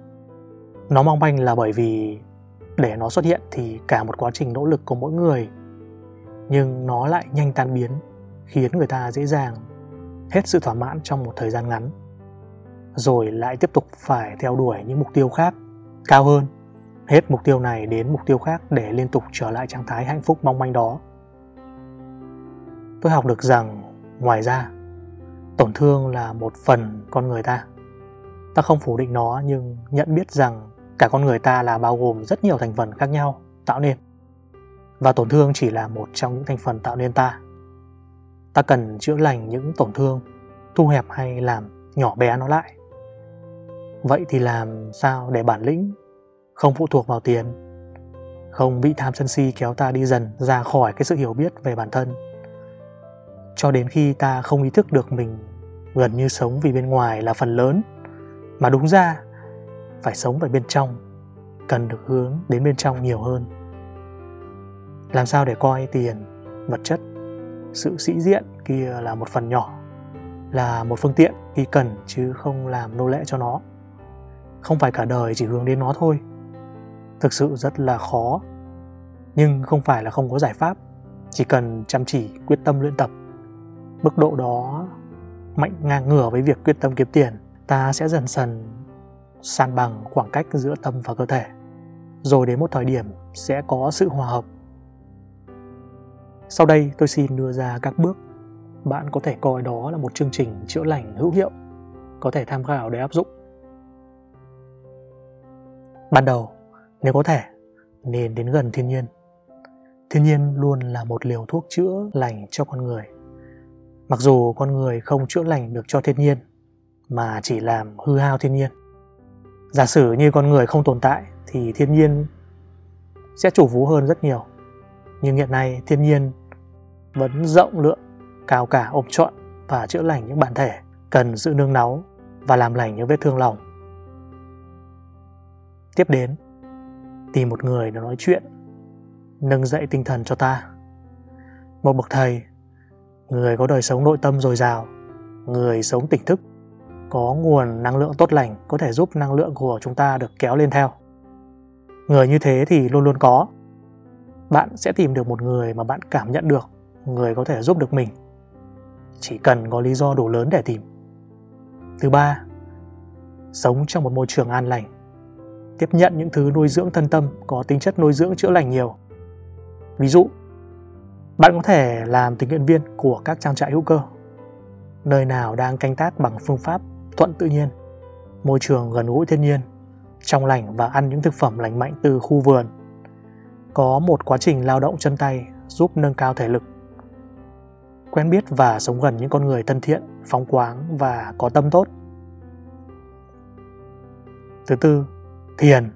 Speaker 1: Nó mong manh là bởi vì để nó xuất hiện thì cả một quá trình nỗ lực của mỗi người, nhưng nó lại nhanh tan biến, khiến người ta dễ dàng hết sự thỏa mãn trong một thời gian ngắn, rồi lại tiếp tục phải theo đuổi những mục tiêu khác cao hơn. Hết mục tiêu này đến mục tiêu khác để liên tục trở lại trạng thái hạnh phúc mong manh đó. Tôi học được rằng, ngoài ra, tổn thương là một phần con người ta. Ta không phủ định nó nhưng nhận biết rằng cả con người ta là bao gồm rất nhiều thành phần khác nhau tạo nên. Và tổn thương chỉ là một trong những thành phần tạo nên ta. Ta cần chữa lành những tổn thương, thu hẹp hay làm nhỏ bé nó lại vậy thì làm sao để bản lĩnh không phụ thuộc vào tiền? Không bị tham sân si kéo ta đi dần ra khỏi cái sự hiểu biết về bản thân. Cho đến khi ta không ý thức được mình gần như sống vì bên ngoài là phần lớn, mà đúng ra phải sống về bên trong, cần được hướng đến bên trong nhiều hơn. Làm sao để coi tiền, vật chất, sự sĩ diện kia là một phần nhỏ, là một phương tiện khi cần chứ không làm nô lệ cho nó? Không phải cả đời chỉ hướng đến nó thôi. Thực sự rất là khó. Nhưng không phải là không có giải pháp. Chỉ cần chăm chỉ, quyết tâm luyện tập. Mức độ đó mạnh ngang ngửa với việc quyết tâm kiếm tiền. Ta sẽ dần dần san bằng khoảng cách giữa tâm và cơ thể. Rồi đến một thời điểm sẽ có sự hòa hợp. Sau đây tôi xin đưa ra các bước. Bạn có thể coi đó là một chương trình chữa lành hữu hiệu. Có thể tham khảo để áp dụng ban đầu, nếu có thể, nên đến gần thiên nhiên. Thiên nhiên luôn là một liều thuốc chữa lành cho con người. Mặc dù con người không chữa lành được cho thiên nhiên, mà chỉ làm hư hao thiên nhiên. Giả sử như con người không tồn tại, thì thiên nhiên sẽ chủ phú hơn rất nhiều. Nhưng hiện nay, thiên nhiên vẫn rộng lượng, cao cả ôm trọn và chữa lành những bản thể cần sự nương náu và làm lành những vết thương lòng tiếp đến, tìm một người để nói chuyện, nâng dậy tinh thần cho ta. Một bậc thầy, người có đời sống nội tâm dồi dào, người sống tỉnh thức, có nguồn năng lượng tốt lành có thể giúp năng lượng của chúng ta được kéo lên theo. Người như thế thì luôn luôn có. Bạn sẽ tìm được một người mà bạn cảm nhận được, người có thể giúp được mình. Chỉ cần có lý do đủ lớn để tìm. Thứ ba, sống trong một môi trường an lành tiếp nhận những thứ nuôi dưỡng thân tâm, có tính chất nuôi dưỡng chữa lành nhiều. Ví dụ, bạn có thể làm tình nguyện viên của các trang trại hữu cơ, nơi nào đang canh tác bằng phương pháp thuận tự nhiên, môi trường gần gũi thiên nhiên, trong lành và ăn những thực phẩm lành mạnh từ khu vườn. Có một quá trình lao động chân tay giúp nâng cao thể lực. Quen biết và sống gần những con người thân thiện, phóng khoáng và có tâm tốt. Thứ tư thiền.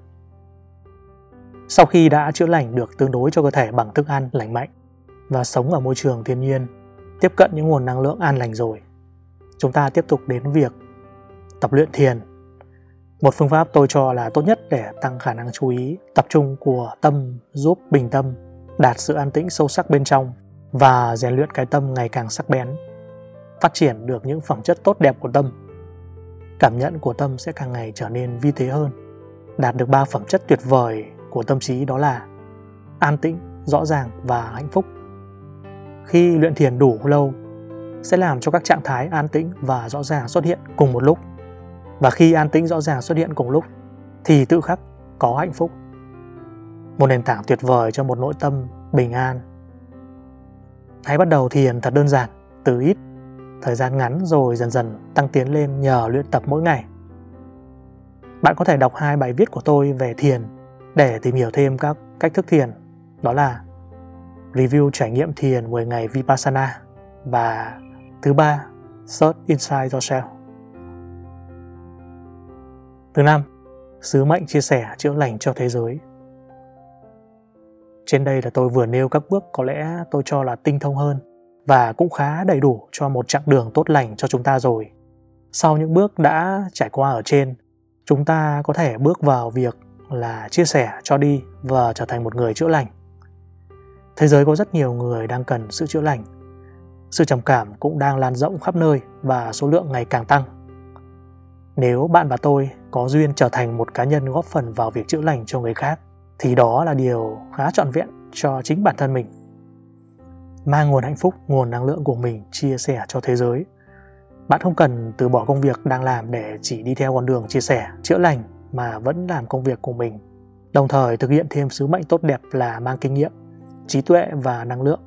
Speaker 1: Sau khi đã chữa lành được tương đối cho cơ thể bằng thức ăn lành mạnh và sống ở môi trường thiên nhiên, tiếp cận những nguồn năng lượng an lành rồi, chúng ta tiếp tục đến việc tập luyện thiền. Một phương pháp tôi cho là tốt nhất để tăng khả năng chú ý tập trung của tâm giúp bình tâm, đạt sự an tĩnh sâu sắc bên trong và rèn luyện cái tâm ngày càng sắc bén, phát triển được những phẩm chất tốt đẹp của tâm. Cảm nhận của tâm sẽ càng ngày trở nên vi tế hơn đạt được ba phẩm chất tuyệt vời của tâm trí đó là an tĩnh, rõ ràng và hạnh phúc. Khi luyện thiền đủ lâu, sẽ làm cho các trạng thái an tĩnh và rõ ràng xuất hiện cùng một lúc. Và khi an tĩnh, rõ ràng xuất hiện cùng lúc, thì tự khắc có hạnh phúc. Một nền tảng tuyệt vời cho một nội tâm bình an. Hãy bắt đầu thiền thật đơn giản, từ ít. Thời gian ngắn rồi dần dần tăng tiến lên nhờ luyện tập mỗi ngày bạn có thể đọc hai bài viết của tôi về thiền để tìm hiểu thêm các cách thức thiền đó là review trải nghiệm thiền 10 ngày Vipassana và thứ ba Search Inside Yourself. Thứ năm, sứ mệnh chia sẻ chữa lành cho thế giới. Trên đây là tôi vừa nêu các bước có lẽ tôi cho là tinh thông hơn và cũng khá đầy đủ cho một chặng đường tốt lành cho chúng ta rồi. Sau những bước đã trải qua ở trên, chúng ta có thể bước vào việc là chia sẻ, cho đi và trở thành một người chữa lành. Thế giới có rất nhiều người đang cần sự chữa lành. Sự trầm cảm cũng đang lan rộng khắp nơi và số lượng ngày càng tăng. Nếu bạn và tôi có duyên trở thành một cá nhân góp phần vào việc chữa lành cho người khác, thì đó là điều khá trọn vẹn cho chính bản thân mình. Mang nguồn hạnh phúc, nguồn năng lượng của mình chia sẻ cho thế giới bạn không cần từ bỏ công việc đang làm để chỉ đi theo con đường chia sẻ, chữa lành mà vẫn làm công việc của mình. Đồng thời thực hiện thêm sứ mệnh tốt đẹp là mang kinh nghiệm, trí tuệ và năng lượng,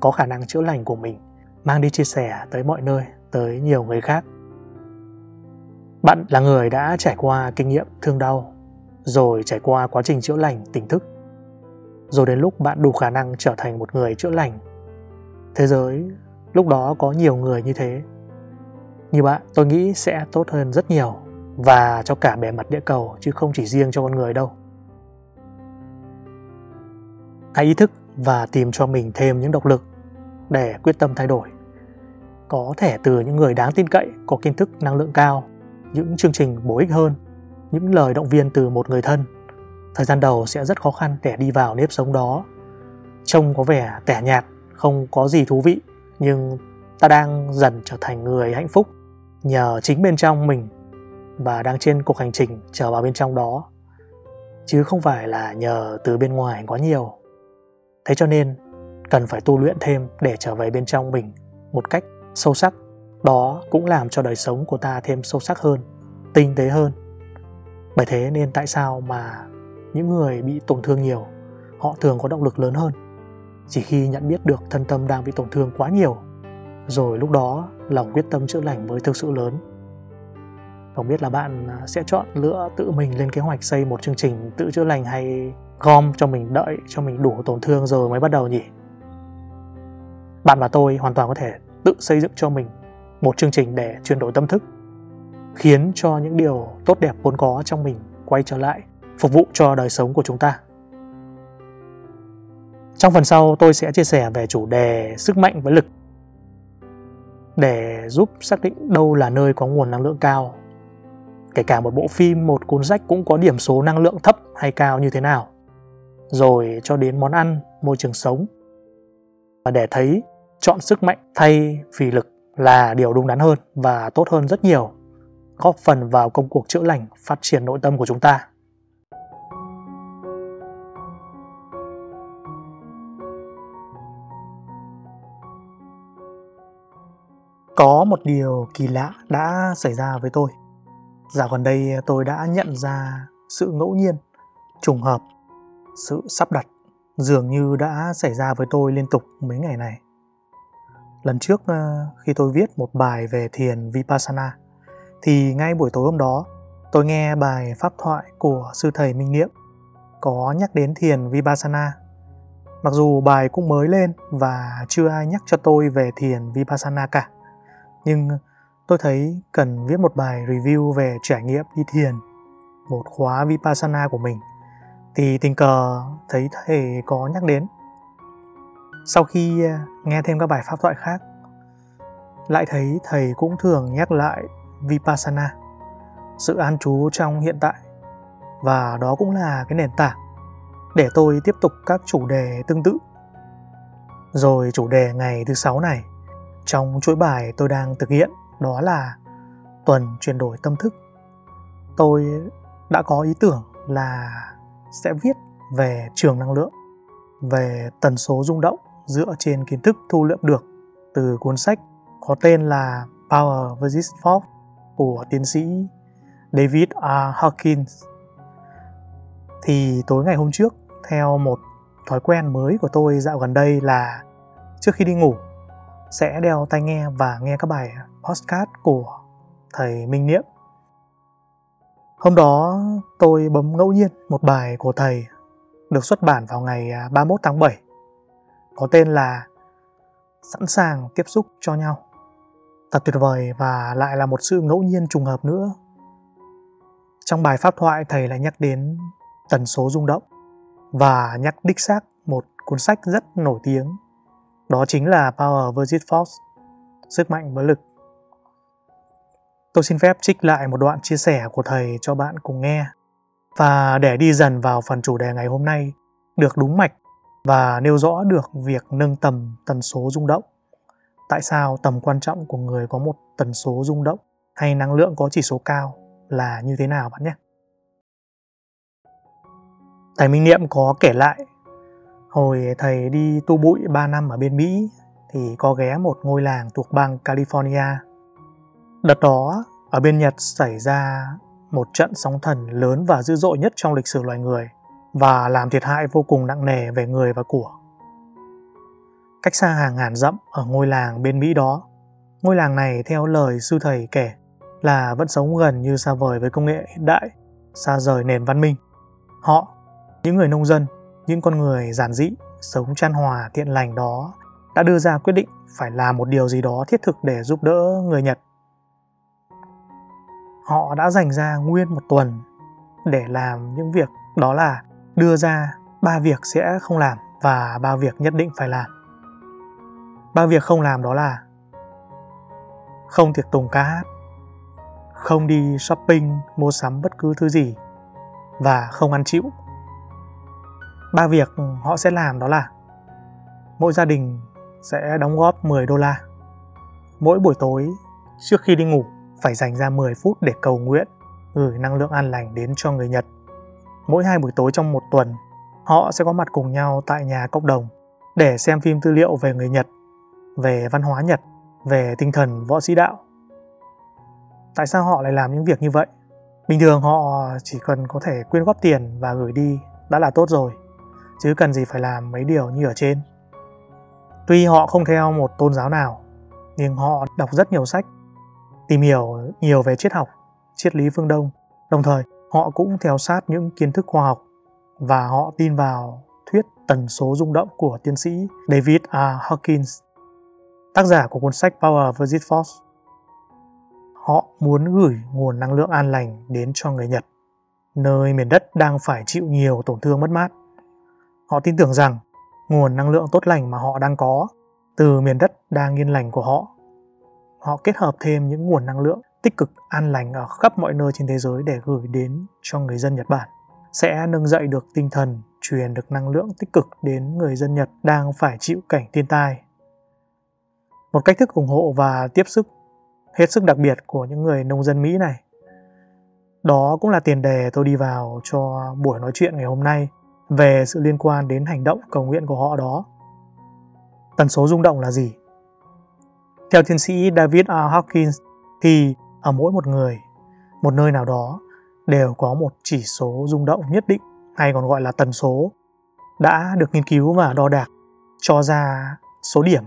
Speaker 1: có khả năng chữa lành của mình, mang đi chia sẻ tới mọi nơi, tới nhiều người khác. Bạn là người đã trải qua kinh nghiệm thương đau, rồi trải qua quá trình chữa lành tỉnh thức. Rồi đến lúc bạn đủ khả năng trở thành một người chữa lành. Thế giới lúc đó có nhiều người như thế như bạn, tôi nghĩ sẽ tốt hơn rất nhiều và cho cả bề mặt địa cầu chứ không chỉ riêng cho con người đâu. Hãy ý thức và tìm cho mình thêm những động lực để quyết tâm thay đổi. Có thể từ những người đáng tin cậy, có kiến thức, năng lượng cao, những chương trình bổ ích hơn, những lời động viên từ một người thân, thời gian đầu sẽ rất khó khăn để đi vào nếp sống đó. Trông có vẻ tẻ nhạt, không có gì thú vị, nhưng ta đang dần trở thành người hạnh phúc nhờ chính bên trong mình và đang trên cuộc hành trình trở vào bên trong đó. Chứ không phải là nhờ từ bên ngoài quá nhiều. Thế cho nên, cần phải tu luyện thêm để trở về bên trong mình một cách sâu sắc. Đó cũng làm cho đời sống của ta thêm sâu sắc hơn, tinh tế hơn. Bởi thế nên tại sao mà những người bị tổn thương nhiều, họ thường có động lực lớn hơn. Chỉ khi nhận biết được thân tâm đang bị tổn thương quá nhiều rồi lúc đó, lòng quyết tâm chữa lành mới thực sự lớn. Không biết là bạn à, sẽ chọn lựa tự mình lên kế hoạch xây một chương trình tự chữa lành hay gom cho mình đợi, cho mình đủ tổn thương rồi mới bắt đầu nhỉ? Bạn và tôi hoàn toàn có thể tự xây dựng cho mình một chương trình để chuyển đổi tâm thức, khiến cho những điều tốt đẹp vốn có trong mình quay trở lại, phục vụ cho đời sống của chúng ta. Trong phần sau, tôi sẽ chia sẻ về chủ đề sức mạnh với lực để giúp xác định đâu là nơi có nguồn năng lượng cao. Kể cả một bộ phim, một cuốn sách cũng có điểm số năng lượng thấp hay cao như thế nào. Rồi cho đến món ăn, môi trường sống. Và để thấy chọn sức mạnh thay vì lực là điều đúng đắn hơn và tốt hơn rất nhiều, góp phần vào công cuộc chữa lành, phát triển nội tâm của chúng ta. Có một điều kỳ lạ đã xảy ra với tôi Dạo gần đây tôi đã nhận ra sự ngẫu nhiên, trùng hợp, sự sắp đặt dường như đã xảy ra với tôi liên tục mấy ngày này. Lần trước ờ, khi tôi viết một bài về thiền Vipassana thì ngay buổi tối hôm đó tôi nghe bài pháp thoại của sư thầy Minh Niệm có nhắc đến thiền Vipassana. Mặc dù bài cũng mới lên và chưa ai nhắc cho tôi về thiền Vipassana cả. Nhưng tôi thấy cần viết một bài review về trải nghiệm đi thiền, một khóa Vipassana của mình thì tình cờ thấy thầy có nhắc đến. Sau khi à, nghe thêm các bài pháp thoại khác, lại thấy thầy cũng thường nhắc lại Vipassana, sự an trú trong hiện tại và đó cũng là cái nền tảng để tôi tiếp tục các chủ đề tương tự. Rồi chủ đề ngày thứ sáu này trong chuỗi bài tôi đang thực hiện đó là tuần chuyển đổi tâm thức. Tôi đã có ý tưởng là sẽ viết về trường năng lượng, về tần số rung động dựa trên kiến thức thu lượm được từ cuốn sách có tên là Power vs. Force của tiến sĩ David R. Hawkins. Thì tối ngày hôm trước, theo một thói quen mới của tôi dạo gần đây là trước khi đi ngủ sẽ đeo tai nghe và nghe các bài podcast của thầy Minh Niệm. Hôm đó tôi bấm ngẫu nhiên một bài của thầy được xuất bản vào ngày à, 31 tháng 7 có tên là Sẵn sàng tiếp xúc cho nhau. Thật tuyệt vời và lại là một sự ngẫu nhiên trùng hợp nữa. Trong bài pháp thoại, thầy lại nhắc đến tần số rung động và nhắc đích xác một cuốn sách rất nổi tiếng đó chính là Power vs. Force, sức mạnh với lực. Tôi xin phép trích lại một đoạn chia sẻ của thầy cho bạn cùng nghe. Và để đi dần vào phần chủ đề ngày hôm nay, được đúng mạch và nêu rõ được việc nâng tầm tần số rung động. Tại sao tầm quan trọng của người có một tần số rung động hay năng lượng có chỉ số cao là như thế nào bạn nhé. Thầy Minh Niệm có kể lại Hồi thầy đi tu bụi 3 năm ở bên Mỹ thì có ghé một ngôi làng thuộc bang California. Đợt đó, ở bên Nhật xảy ra một trận sóng thần lớn và dữ dội nhất trong lịch sử loài người và làm thiệt hại vô cùng nặng nề về người và của. Cách xa hàng ngàn dặm ở ngôi làng bên Mỹ đó, ngôi làng này theo lời sư thầy kể là vẫn sống gần như xa vời với công nghệ hiện đại, xa rời nền văn minh. Họ, những người nông dân, những con người giản dị, sống chan hòa thiện lành đó đã đưa ra quyết định phải làm một điều gì đó thiết thực để giúp đỡ người Nhật. Họ đã dành ra nguyên một tuần để làm những việc đó là đưa ra ba việc sẽ không làm và ba việc nhất định phải làm. Ba việc không làm đó là không tiệc tùng ca hát, không đi shopping mua sắm bất cứ thứ gì và không ăn chịu ba việc họ sẽ làm đó là mỗi gia đình sẽ đóng góp 10 đô la. Mỗi buổi tối trước khi đi ngủ phải dành ra 10 phút để cầu nguyện, gửi năng lượng an lành đến cho người Nhật. Mỗi hai buổi tối trong một tuần, họ sẽ có mặt cùng nhau tại nhà cộng đồng để xem phim tư liệu về người Nhật, về văn hóa Nhật, về tinh thần võ sĩ đạo. Tại sao họ lại làm những việc như vậy? Bình thường họ chỉ cần có thể quyên góp tiền và gửi đi đã là tốt rồi chứ cần gì phải làm mấy điều như ở trên. Tuy họ không theo một tôn giáo nào, nhưng họ đọc rất nhiều sách, tìm hiểu nhiều về triết học, triết lý phương Đông, đồng thời họ cũng theo sát những kiến thức khoa học và họ tin vào thuyết tần số rung động của tiến sĩ David R. Hawkins, tác giả của cuốn sách Power vs. Force. Họ muốn gửi nguồn năng lượng an lành đến cho người Nhật, nơi miền đất đang phải chịu nhiều tổn thương mất mát. Họ tin tưởng rằng nguồn năng lượng tốt lành mà họ đang có từ miền đất đang yên lành của họ. Họ kết hợp thêm những nguồn năng lượng tích cực an lành ở khắp mọi nơi trên thế giới để gửi đến cho người dân Nhật Bản sẽ nâng dậy được tinh thần, truyền được năng lượng tích cực đến người dân Nhật đang phải chịu cảnh thiên tai. Một cách thức ủng hộ và tiếp sức hết sức đặc biệt của những người nông dân Mỹ này. Đó cũng là tiền đề tôi đi vào cho buổi nói chuyện ngày hôm nay về sự liên quan đến hành động cầu nguyện của họ đó. Tần số rung động là gì? Theo tiến sĩ David R. Hawkins thì ở mỗi một người, một nơi nào đó đều có một chỉ số rung động nhất định hay còn gọi là tần số đã được nghiên cứu và đo đạc cho ra số điểm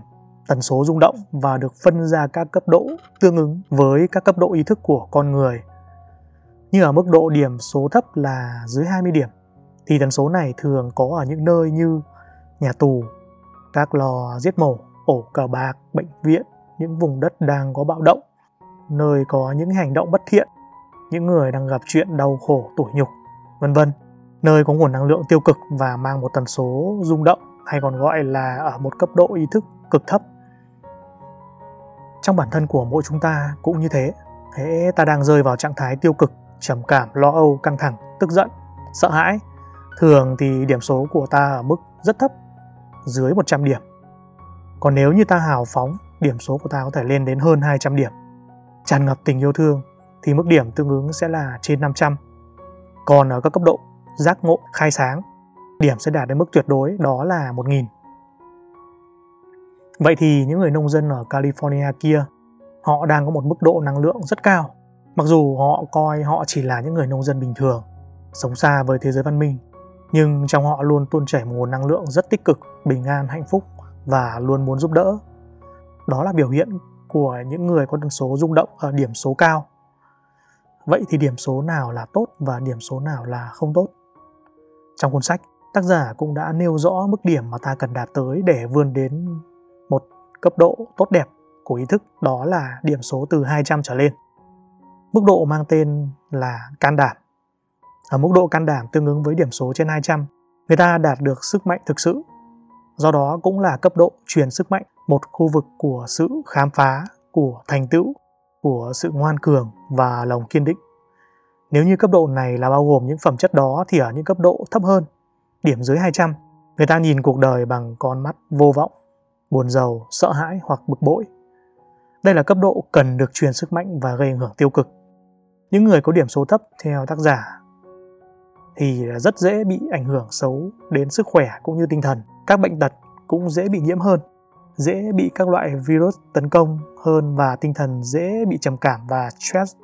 Speaker 1: tần số rung động và được phân ra các cấp độ tương ứng với các cấp độ ý thức của con người. Như ở mức độ điểm số thấp là dưới 20 điểm thì tần số này thường có ở những nơi như nhà tù, các lò giết mổ, ổ cờ bạc, bệnh viện, những vùng đất đang có bạo động, nơi có những hành động bất thiện, những người đang gặp chuyện đau khổ, tủi nhục, vân vân. Nơi có nguồn năng lượng tiêu cực và mang một tần số rung động hay còn gọi là ở một cấp độ ý thức cực thấp. Trong bản thân của mỗi chúng ta cũng như thế. Thế ta đang rơi vào trạng thái tiêu cực, trầm cảm, lo âu, căng thẳng, tức giận, sợ hãi. Thường thì điểm số của ta ở mức rất thấp, dưới 100 điểm. Còn nếu như ta hào phóng, điểm số của ta có thể lên đến hơn 200 điểm. Tràn ngập tình yêu thương thì mức điểm tương ứng sẽ là trên 500. Còn ở các cấp độ giác ngộ, khai sáng, điểm sẽ đạt đến mức tuyệt đối đó là 1000. Vậy thì những người nông dân ở California kia, họ đang có một mức độ năng lượng rất cao. Mặc dù họ coi họ chỉ là những người nông dân bình thường, sống xa với thế giới văn minh, nhưng trong họ luôn tuôn chảy một nguồn năng lượng rất tích cực, bình an, hạnh phúc và luôn muốn giúp đỡ. Đó là biểu hiện của những người có tần số rung động ở điểm số cao. Vậy thì điểm số nào là tốt và điểm số nào là không tốt? Trong cuốn sách, tác giả cũng đã nêu rõ mức điểm mà ta cần đạt tới để vươn đến một cấp độ tốt đẹp của ý thức đó là điểm số từ 200 trở lên. Mức độ mang tên là can đảm. Ở mức độ can đảm tương ứng với điểm số trên 200, người ta đạt được sức mạnh thực sự. Do đó cũng là cấp độ truyền sức mạnh, một khu vực của sự khám phá, của thành tựu, của sự ngoan cường và lòng kiên định. Nếu như cấp độ này là bao gồm những phẩm chất đó thì ở những cấp độ thấp hơn, điểm dưới 200, người ta nhìn cuộc đời bằng con mắt vô vọng, buồn giàu, sợ hãi hoặc bực bội. Đây là cấp độ cần được truyền sức mạnh và gây ảnh hưởng tiêu cực. Những người có điểm số thấp theo tác giả thì rất dễ bị ảnh hưởng xấu đến sức khỏe cũng như tinh thần. Các bệnh tật cũng dễ bị nhiễm hơn, dễ bị các loại virus tấn công hơn và tinh thần dễ bị trầm cảm và stress.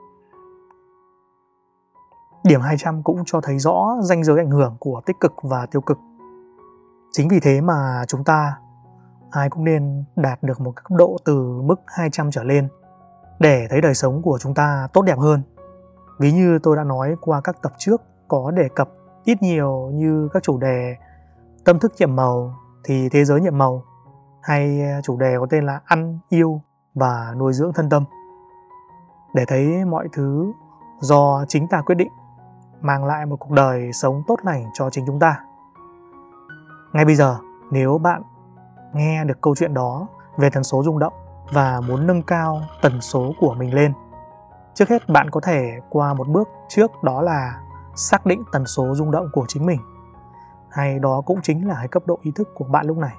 Speaker 1: Điểm 200 cũng cho thấy rõ ranh giới ảnh hưởng của tích cực và tiêu cực. Chính vì thế mà chúng ta ai cũng nên đạt được một cấp độ từ mức 200 trở lên để thấy đời sống của chúng ta tốt đẹp hơn. Ví như tôi đã nói qua các tập trước có đề cập ít nhiều như các chủ đề tâm thức nhiệm màu thì thế giới nhiệm màu hay à, chủ đề có tên là ăn, yêu và nuôi dưỡng thân tâm. Để thấy mọi thứ do chính ta quyết định mang lại một cuộc đời sống tốt lành cho chính chúng ta. Ngay bây giờ, nếu bạn nghe được câu chuyện đó về tần số rung động và muốn nâng cao tần số của mình lên trước hết bạn có thể qua một bước trước đó là xác định tần số rung động của chính mình. Hay đó cũng chính là cái cấp độ ý thức của bạn lúc này.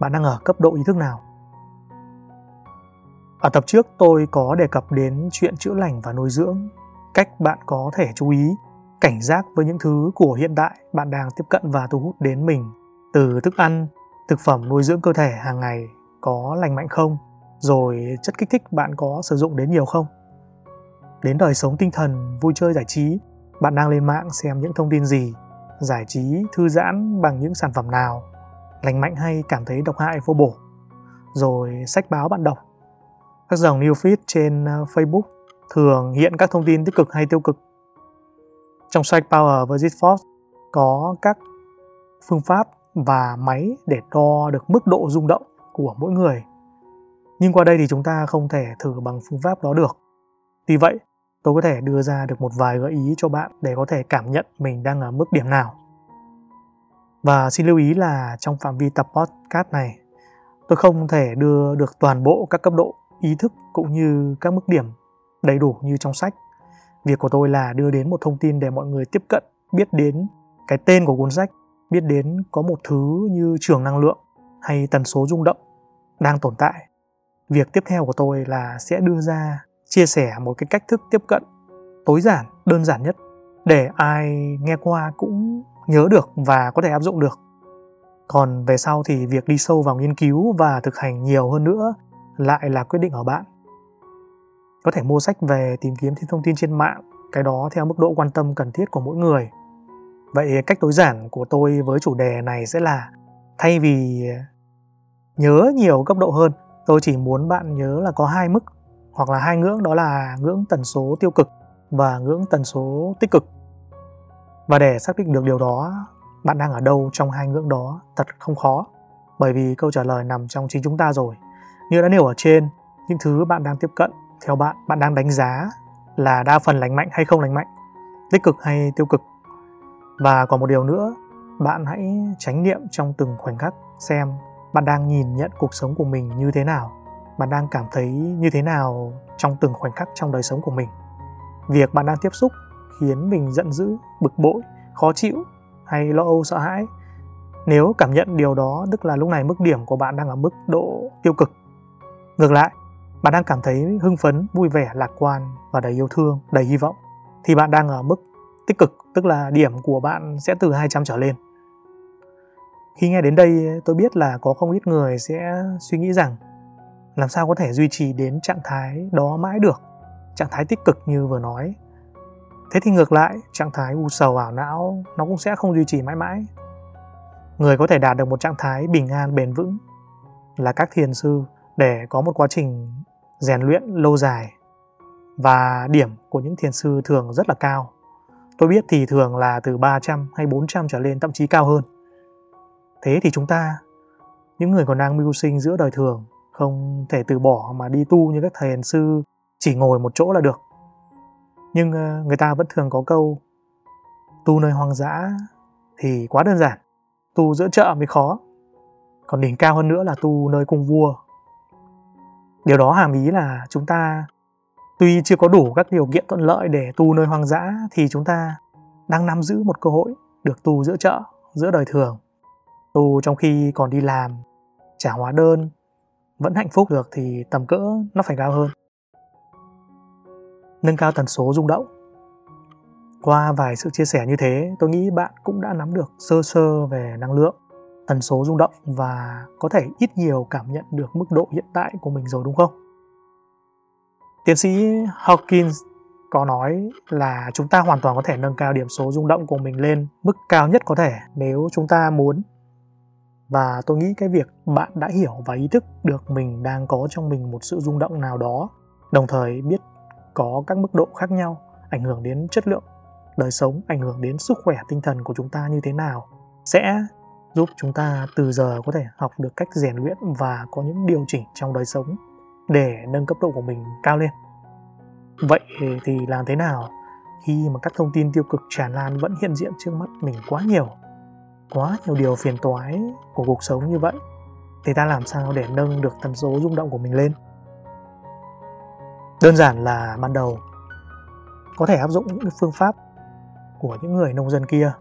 Speaker 1: Bạn đang ở cấp độ ý thức nào? Ở tập trước tôi có đề cập đến chuyện chữa lành và nuôi dưỡng. Cách bạn có thể chú ý cảnh giác với những thứ của hiện tại bạn đang tiếp cận và thu hút đến mình. Từ thức ăn, thực phẩm nuôi dưỡng cơ thể hàng ngày có lành mạnh không, rồi chất kích thích bạn có sử dụng đến nhiều không. Đến đời sống tinh thần, vui chơi giải trí, bạn đang lên mạng xem những thông tin gì, giải trí, thư giãn bằng những sản phẩm nào, lành mạnh hay cảm thấy độc hại vô bổ. Rồi sách báo bạn đọc. Các dòng new feed trên ờ, Facebook thường hiện các thông tin tích cực hay tiêu cực. Trong sách Power với Force có các phương pháp và máy để đo được mức độ rung động của mỗi người. Nhưng qua đây thì chúng ta không thể thử bằng phương pháp đó được. Vì vậy, tôi có thể đưa ra được một vài gợi ý cho bạn để có thể cảm nhận mình đang ở mức điểm nào. Và xin lưu ý là trong phạm vi tập podcast này, tôi không thể đưa được toàn bộ các cấp độ ý thức cũng như các mức điểm đầy đủ như trong sách. Việc của tôi là đưa đến một thông tin để mọi người tiếp cận, biết đến cái tên của cuốn sách biết đến có một thứ như trường năng lượng hay tần số rung động đang tồn tại việc tiếp theo của tôi là sẽ đưa ra chia sẻ một cái cách thức tiếp cận tối giản, đơn giản nhất để ai nghe qua cũng nhớ được và có thể áp dụng được. Còn về sau thì việc đi sâu vào nghiên cứu và thực hành nhiều hơn nữa lại là quyết định ở bạn. Có thể mua sách về tìm kiếm thêm thông tin trên mạng, cái đó theo mức độ quan tâm cần thiết của mỗi người. Vậy cách tối giản của tôi với chủ đề này sẽ là, thay vì nhớ nhiều cấp độ hơn, tôi chỉ muốn bạn nhớ là có hai mức hoặc là hai ngưỡng, đó là ngưỡng tần số tiêu cực và ngưỡng tần số tích cực. Và để xác định được điều đó, bạn đang ở đâu trong hai ngưỡng đó, thật không khó, bởi vì câu trả lời nằm trong chính chúng ta rồi. Như đã nêu ở trên, những thứ bạn đang tiếp cận, theo bạn bạn đang đánh giá là đa phần lành mạnh hay không lành mạnh, tích cực hay tiêu cực. Và còn một điều nữa, bạn hãy tránh niệm trong từng khoảnh khắc xem bạn đang nhìn nhận cuộc sống của mình như thế nào bạn đang cảm thấy như thế nào trong từng khoảnh khắc trong đời sống của mình. Việc bạn đang tiếp xúc khiến mình giận dữ, bực bội, khó chịu hay lo âu, sợ hãi. Nếu cảm nhận điều đó, tức là lúc này mức điểm của bạn đang ở mức độ tiêu cực. Ngược lại, bạn đang cảm thấy hưng phấn, vui vẻ, lạc quan và đầy yêu thương, đầy hy vọng, thì bạn đang ở mức tích cực, tức là điểm của bạn sẽ từ 200 trở lên. Khi nghe đến đây, tôi biết là có không ít người sẽ suy nghĩ rằng làm sao có thể duy trì đến trạng thái đó mãi được trạng thái tích cực như vừa nói thế thì ngược lại trạng thái u sầu ảo não nó cũng sẽ không duy trì mãi mãi người có thể đạt được một trạng thái bình an bền vững là các thiền sư để có một quá trình rèn luyện lâu dài và điểm của những thiền sư thường rất là cao. Tôi biết thì thường là từ 300 hay 400 trở lên thậm chí cao hơn. Thế thì chúng ta, những người còn đang mưu sinh giữa đời thường, không thể từ bỏ mà đi tu như các thầy hiền sư chỉ ngồi một chỗ là được. Nhưng ờ, người ta vẫn thường có câu tu nơi hoang dã thì quá đơn giản, tu giữa chợ mới khó. Còn đỉnh cao hơn nữa là tu nơi cung vua điều đó hàm ý là chúng ta tuy chưa có đủ các điều kiện thuận lợi để tu nơi hoang dã thì chúng ta đang nắm giữ một cơ hội được tu giữa chợ giữa đời thường tu trong khi còn đi làm trả hóa đơn vẫn hạnh phúc được thì tầm cỡ nó phải cao hơn nâng cao tần số rung động qua vài sự chia sẻ như thế, tôi nghĩ bạn cũng đã nắm được sơ sơ về năng lượng, tần số rung động và có thể ít nhiều cảm nhận được mức độ hiện tại của mình rồi, đúng không? Tiến sĩ Hawkins có nói là chúng ta hoàn toàn có thể nâng cao điểm số rung động của mình lên mức cao nhất có thể nếu chúng ta muốn. Và tôi nghĩ cái việc bạn đã hiểu và ý thức được mình đang có trong mình một sự rung động nào đó, đồng thời biết có các mức độ khác nhau ảnh hưởng đến chất lượng đời sống, ảnh hưởng đến sức khỏe tinh thần của chúng ta như thế nào sẽ giúp chúng ta từ giờ có thể học được cách rèn luyện và có những điều chỉnh trong đời sống để nâng cấp độ của mình cao lên. Vậy thì làm thế nào khi mà các thông tin tiêu cực tràn lan vẫn hiện diện trước mắt mình quá nhiều? Quá nhiều điều phiền toái của cuộc sống như vậy, thì ta làm sao để nâng được tần số rung động của mình lên? Đơn giản là ban đầu, có thể áp dụng những phương pháp của những người nông dân kia.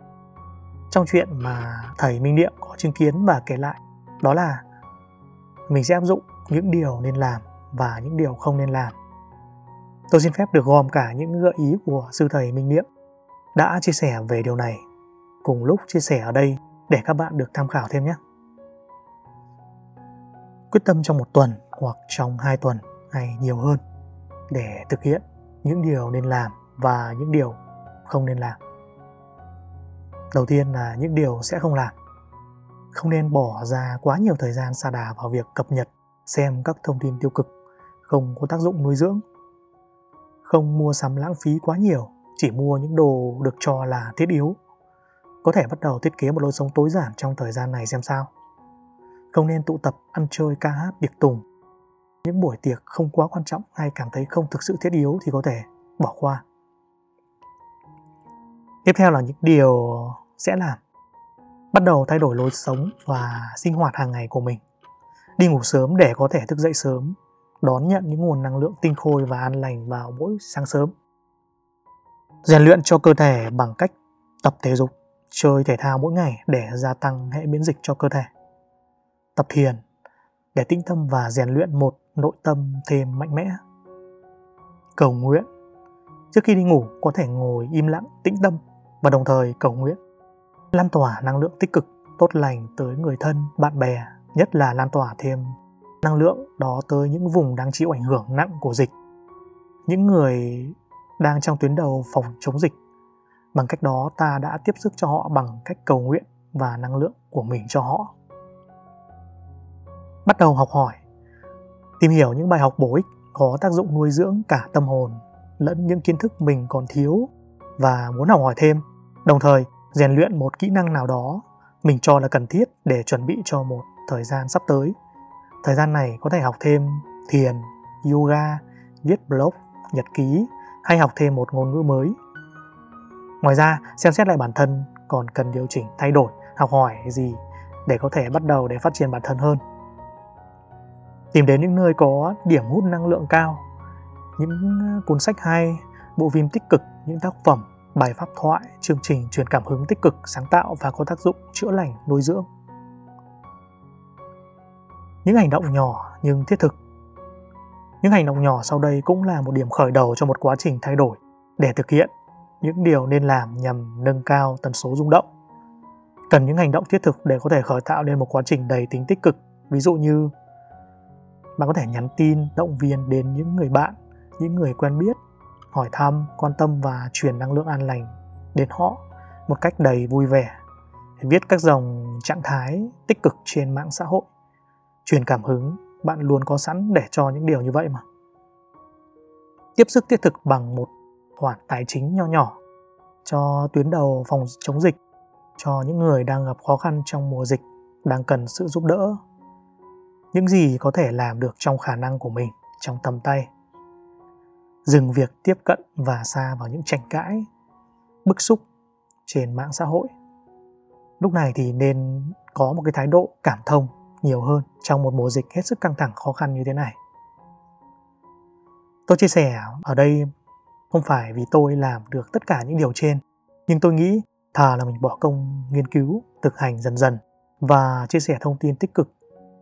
Speaker 1: Trong chuyện mà thầy Minh Niệm có chứng kiến và kể lại, đó là mình sẽ áp dụng những điều nên làm và những điều không nên làm. Tôi xin phép được gom cả những gợi ý của sư thầy Minh Niệm đã chia sẻ về điều này cùng lúc chia sẻ ở đây để các bạn được tham khảo thêm nhé. Quyết tâm trong một tuần hoặc trong hai tuần hay nhiều hơn để thực hiện những điều nên làm và những điều không nên làm. Đầu tiên là những điều sẽ không làm. Không nên bỏ ra quá nhiều thời gian xa đà vào việc cập nhật, xem các thông tin tiêu cực, không có tác dụng nuôi dưỡng. Không mua sắm lãng phí quá nhiều, chỉ mua những đồ được cho là thiết yếu có thể bắt đầu thiết kế một lối sống tối giản trong thời gian này xem sao. Không nên tụ tập, ăn chơi, ca hát, tiệc tùng. Những buổi tiệc không quá quan trọng hay cảm thấy không thực sự thiết yếu thì có thể bỏ qua. Tiếp theo là những điều sẽ làm. Bắt đầu thay đổi lối sống và sinh hoạt hàng ngày của mình. Đi ngủ sớm để có thể thức dậy sớm. Đón nhận những nguồn năng lượng tinh khôi và an lành vào mỗi sáng sớm. Rèn luyện cho cơ thể bằng cách tập thể dục chơi thể thao mỗi ngày để gia tăng hệ miễn dịch cho cơ thể. Tập thiền, để tĩnh tâm và rèn luyện một nội tâm thêm mạnh mẽ. Cầu nguyện, trước khi đi ngủ có thể ngồi im lặng tĩnh tâm và đồng thời cầu nguyện. Lan tỏa năng lượng tích cực tốt lành tới người thân, bạn bè, nhất là lan tỏa thêm năng lượng đó tới những vùng đang chịu ảnh hưởng nặng của dịch. Những người đang trong tuyến đầu phòng chống dịch. Bằng cách đó ta đã tiếp sức cho họ bằng cách cầu nguyện và năng lượng của mình cho họ. Bắt đầu học hỏi, tìm hiểu những bài học bổ ích có tác dụng nuôi dưỡng cả tâm hồn lẫn những kiến thức mình còn thiếu và muốn học hỏi thêm, đồng thời rèn luyện một kỹ năng nào đó mình cho là cần thiết để chuẩn bị cho một thời gian sắp tới. Thời gian này có thể học thêm thiền, yoga, viết blog, nhật ký hay học thêm một ngôn ngữ mới. Ngoài ra, xem xét lại bản thân còn cần điều chỉnh, thay đổi, học hỏi gì để có thể bắt đầu để phát triển bản thân hơn. Tìm đến những nơi có điểm hút năng lượng cao, những ờ, cuốn sách hay, bộ phim tích cực, những tác phẩm, bài pháp thoại, chương trình truyền cảm hứng tích cực, sáng tạo và có tác dụng chữa lành, nuôi dưỡng. Những hành động nhỏ nhưng thiết thực những hành động nhỏ sau đây cũng là một điểm khởi đầu cho một quá trình thay đổi để thực hiện những điều nên làm nhằm nâng cao tần số rung động. Cần những hành động thiết thực để có thể khởi tạo nên một quá trình đầy tính tích cực. Ví dụ như bạn có thể nhắn tin, động viên đến những người bạn, những người quen biết, hỏi thăm, quan tâm và truyền năng lượng an lành đến họ một cách đầy vui vẻ. Viết các dòng trạng thái tích cực trên mạng xã hội, truyền cảm hứng bạn luôn có sẵn để cho những điều như vậy mà tiếp sức thiết thực bằng một khoản tài chính nho nhỏ cho tuyến đầu phòng chống dịch, cho những người đang gặp khó khăn trong mùa dịch, đang cần sự giúp đỡ. Những gì có thể làm được trong khả năng của mình, trong tầm tay. Dừng việc tiếp cận và xa vào những tranh cãi, bức xúc trên mạng xã hội. Lúc này thì nên có một cái thái độ cảm thông nhiều hơn trong một mùa dịch hết sức căng thẳng, khó khăn như thế này. Tôi chia sẻ ở đây không phải vì tôi làm được tất cả những điều trên, nhưng tôi nghĩ thà là mình bỏ công nghiên cứu, thực hành dần dần và chia sẻ thông tin tích cực.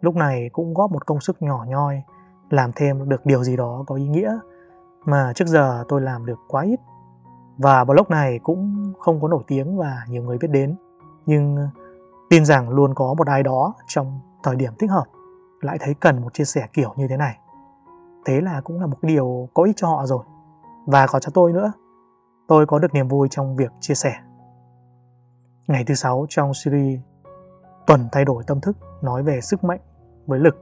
Speaker 1: Lúc này cũng góp một công sức nhỏ nhoi, làm thêm được điều gì đó có ý nghĩa mà trước giờ tôi làm được quá ít. Và blog này cũng không có nổi tiếng và nhiều người biết đến, nhưng tin rằng luôn có một ai đó trong thời điểm thích hợp lại thấy cần một chia sẻ kiểu như thế này thế là cũng là một điều có ích cho họ rồi và có cho tôi nữa. Tôi có được niềm vui trong việc chia sẻ. Ngày thứ sáu trong series tuần thay đổi tâm thức nói về sức mạnh với lực,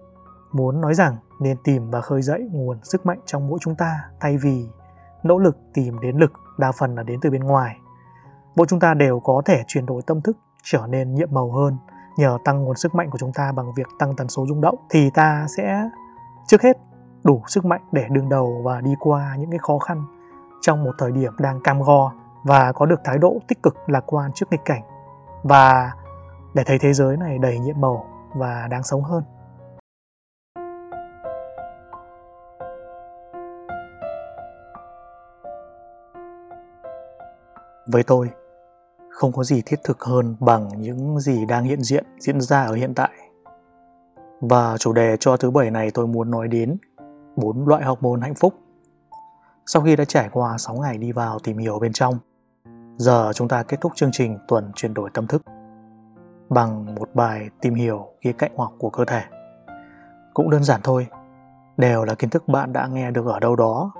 Speaker 1: muốn nói rằng nên tìm và khơi dậy nguồn sức mạnh trong mỗi chúng ta thay vì nỗ lực tìm đến lực, đa phần là đến từ bên ngoài. Mỗi chúng ta đều có thể chuyển đổi tâm thức, trở nên nhiệm màu hơn nhờ tăng nguồn sức mạnh của chúng ta bằng việc tăng tần số rung động, thì ta sẽ, trước hết đủ sức mạnh để đương đầu và đi qua những cái khó khăn trong một thời điểm đang cam go và có được thái độ tích cực lạc quan trước nghịch cảnh và để thấy thế giới này đầy nhiệm màu và đáng sống hơn. Với tôi, không có gì thiết thực hơn bằng những gì đang hiện diện, diễn ra ở hiện tại. Và chủ đề cho thứ bảy này tôi muốn nói đến bốn loại học môn hạnh phúc. Sau khi đã trải qua 6 ngày đi vào tìm hiểu bên trong, giờ chúng ta kết thúc chương trình tuần chuyển đổi tâm thức bằng một bài tìm hiểu khía cạnh hoặc của cơ thể. Cũng đơn giản thôi, đều là kiến thức bạn đã nghe được ở đâu đó.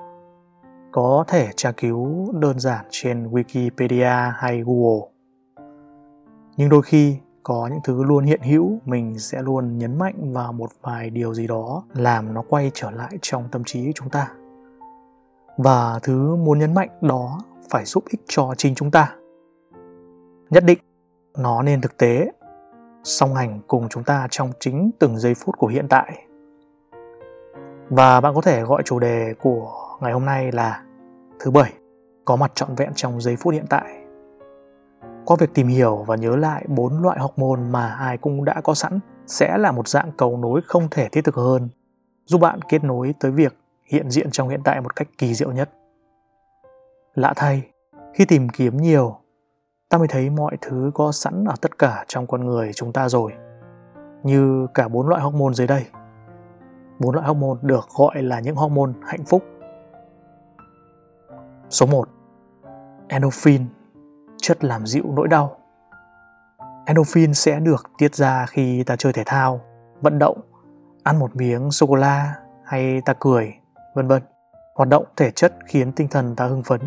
Speaker 1: Có thể tra cứu đơn giản trên Wikipedia hay Google. Nhưng đôi khi có những thứ luôn hiện hữu, mình sẽ luôn nhấn mạnh vào một vài điều gì đó làm nó quay trở lại trong tâm trí của chúng ta. Và thứ muốn nhấn mạnh đó phải giúp ích cho chính chúng ta. Nhất định nó nên thực tế, song hành cùng chúng ta trong chính từng giây phút của hiện tại. Và bạn có thể gọi chủ đề của ngày hôm nay là thứ bảy có mặt trọn vẹn trong giây phút hiện tại qua việc tìm hiểu và nhớ lại bốn loại hormone mà ai cũng đã có sẵn sẽ là một dạng cầu nối không thể thiết thực hơn giúp bạn kết nối tới việc hiện diện trong hiện tại một cách kỳ diệu nhất. Lạ thay khi tìm kiếm nhiều ta mới thấy mọi thứ có sẵn ở tất cả trong con người chúng ta rồi như cả bốn loại hormone dưới đây. Bốn loại hormone được gọi là những hormone hạnh phúc. Số 1. Endorphin, chất làm dịu nỗi đau. Endorphin sẽ được tiết ra khi ta chơi thể thao, vận động, ăn một miếng sô cô la hay ta cười, vân vân. Hoạt động thể chất khiến tinh thần ta hưng phấn,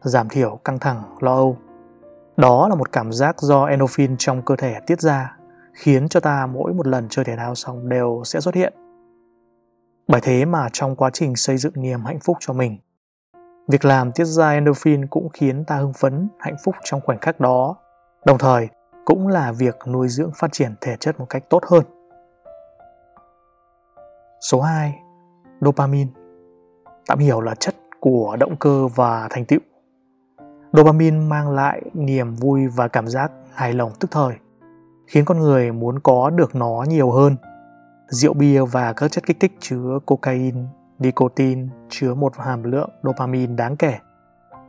Speaker 1: giảm thiểu căng thẳng, lo âu. Đó là một cảm giác do endorphin trong cơ thể tiết ra, khiến cho ta mỗi một lần chơi thể thao xong đều sẽ xuất hiện. Bởi thế mà trong quá trình xây dựng niềm hạnh phúc cho mình, việc làm tiết ra endorphin cũng khiến ta hưng phấn, hạnh phúc trong khoảnh khắc đó. Đồng thời, cũng là việc nuôi dưỡng phát triển thể chất một cách tốt hơn. Số 2. Dopamine Tạm hiểu là chất của động cơ và thành tựu. Dopamine mang lại niềm vui và cảm giác hài lòng tức thời, khiến con người muốn có được nó nhiều hơn. Rượu bia và các chất kích thích chứa cocaine, nicotine chứa một hàm lượng dopamine đáng kể.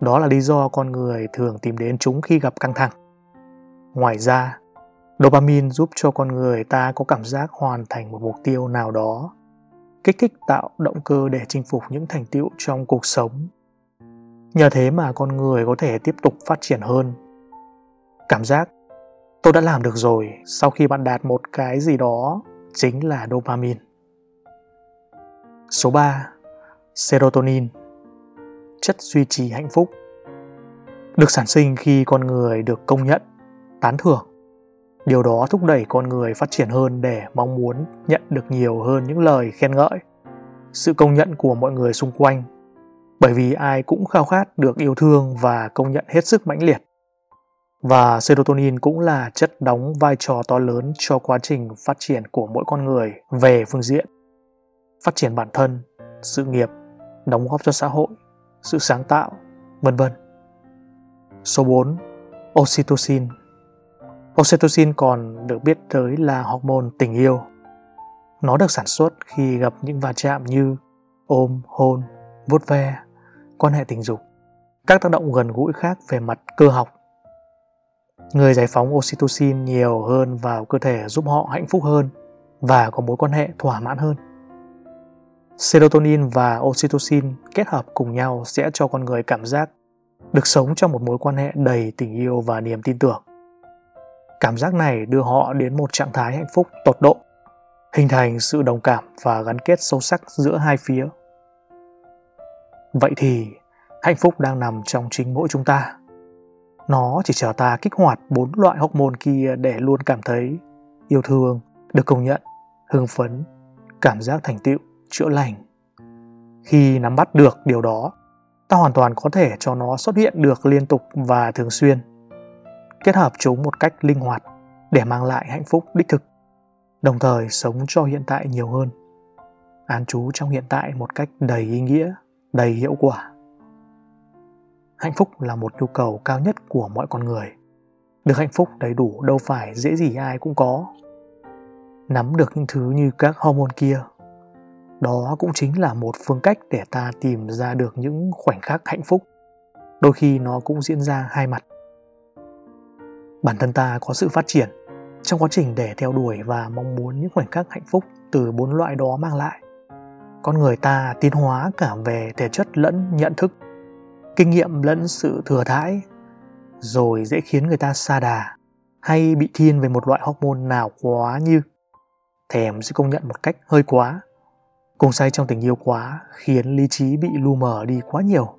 Speaker 1: Đó là lý do con người thường tìm đến chúng khi gặp căng thẳng. Ngoài ra, dopamine giúp cho con người ta có cảm giác hoàn thành một mục tiêu nào đó kích thích tạo động cơ để chinh phục những thành tựu trong cuộc sống nhờ thế mà con người có thể tiếp tục phát triển hơn cảm giác tôi đã làm được rồi sau khi bạn đạt một cái gì đó chính là dopamine số 3 serotonin, chất duy trì hạnh phúc, được sản sinh khi con người được công nhận, tán thưởng. Điều đó thúc đẩy con người phát triển hơn để mong muốn nhận được nhiều hơn những lời khen ngợi, sự công nhận của mọi người xung quanh. Bởi vì ai cũng khao khát được yêu thương và công nhận hết sức mãnh liệt. Và serotonin cũng là chất đóng vai trò to lớn cho quá trình phát triển của mỗi con người về phương diện phát triển bản thân sự nghiệp đóng góp cho xã hội sự sáng tạo vân vân số 4 oxytocin Oxytocin còn được biết tới là hormone tình yêu. Nó được sản xuất khi gặp những va chạm như ôm, hôn, vuốt ve, quan hệ tình dục, các tác động gần gũi khác về mặt cơ học. Người giải phóng oxytocin nhiều hơn vào cơ thể giúp họ hạnh phúc hơn và có mối quan hệ thỏa mãn hơn. Serotonin và oxytocin kết hợp cùng nhau sẽ cho con người cảm giác được sống trong một mối quan hệ đầy tình yêu và niềm tin tưởng. Cảm giác này đưa họ đến một trạng thái hạnh phúc tột độ, hình thành sự đồng cảm và gắn kết sâu sắc giữa hai phía. Vậy thì, hạnh phúc đang nằm trong chính mỗi chúng ta. Nó chỉ chờ ta kích hoạt bốn loại hormone kia để luôn cảm thấy yêu thương, được công nhận, hưng phấn, cảm giác thành tựu, chữa lành. Khi nắm bắt được điều đó, ta hoàn toàn có thể cho nó xuất hiện được liên tục và thường xuyên. Kết hợp chúng một cách linh hoạt để mang lại hạnh phúc đích thực đồng thời sống cho hiện tại nhiều hơn. An trú trong hiện tại một cách đầy ý nghĩa đầy hiệu quả. Hạnh phúc là một nhu cầu cao nhất của mọi con người. Được hạnh phúc đầy đủ đâu phải dễ gì ai cũng có. Nắm được những thứ như các hormone kia đó cũng chính là một phương cách để ta tìm ra được những khoảnh khắc hạnh phúc. Đôi khi nó cũng diễn ra hai mặt. Bản thân ta có sự phát triển trong quá trình để theo đuổi và mong muốn những khoảnh khắc hạnh phúc từ bốn loại đó mang lại. Con người ta tiến hóa cả về thể chất lẫn nhận thức, kinh nghiệm lẫn sự thừa thãi, rồi dễ khiến người ta xa đà hay bị thiên về một loại hormone nào quá như. Thèm sự công nhận một cách hơi quá cùng say trong tình yêu quá, khiến lý trí bị lu mờ đi quá nhiều.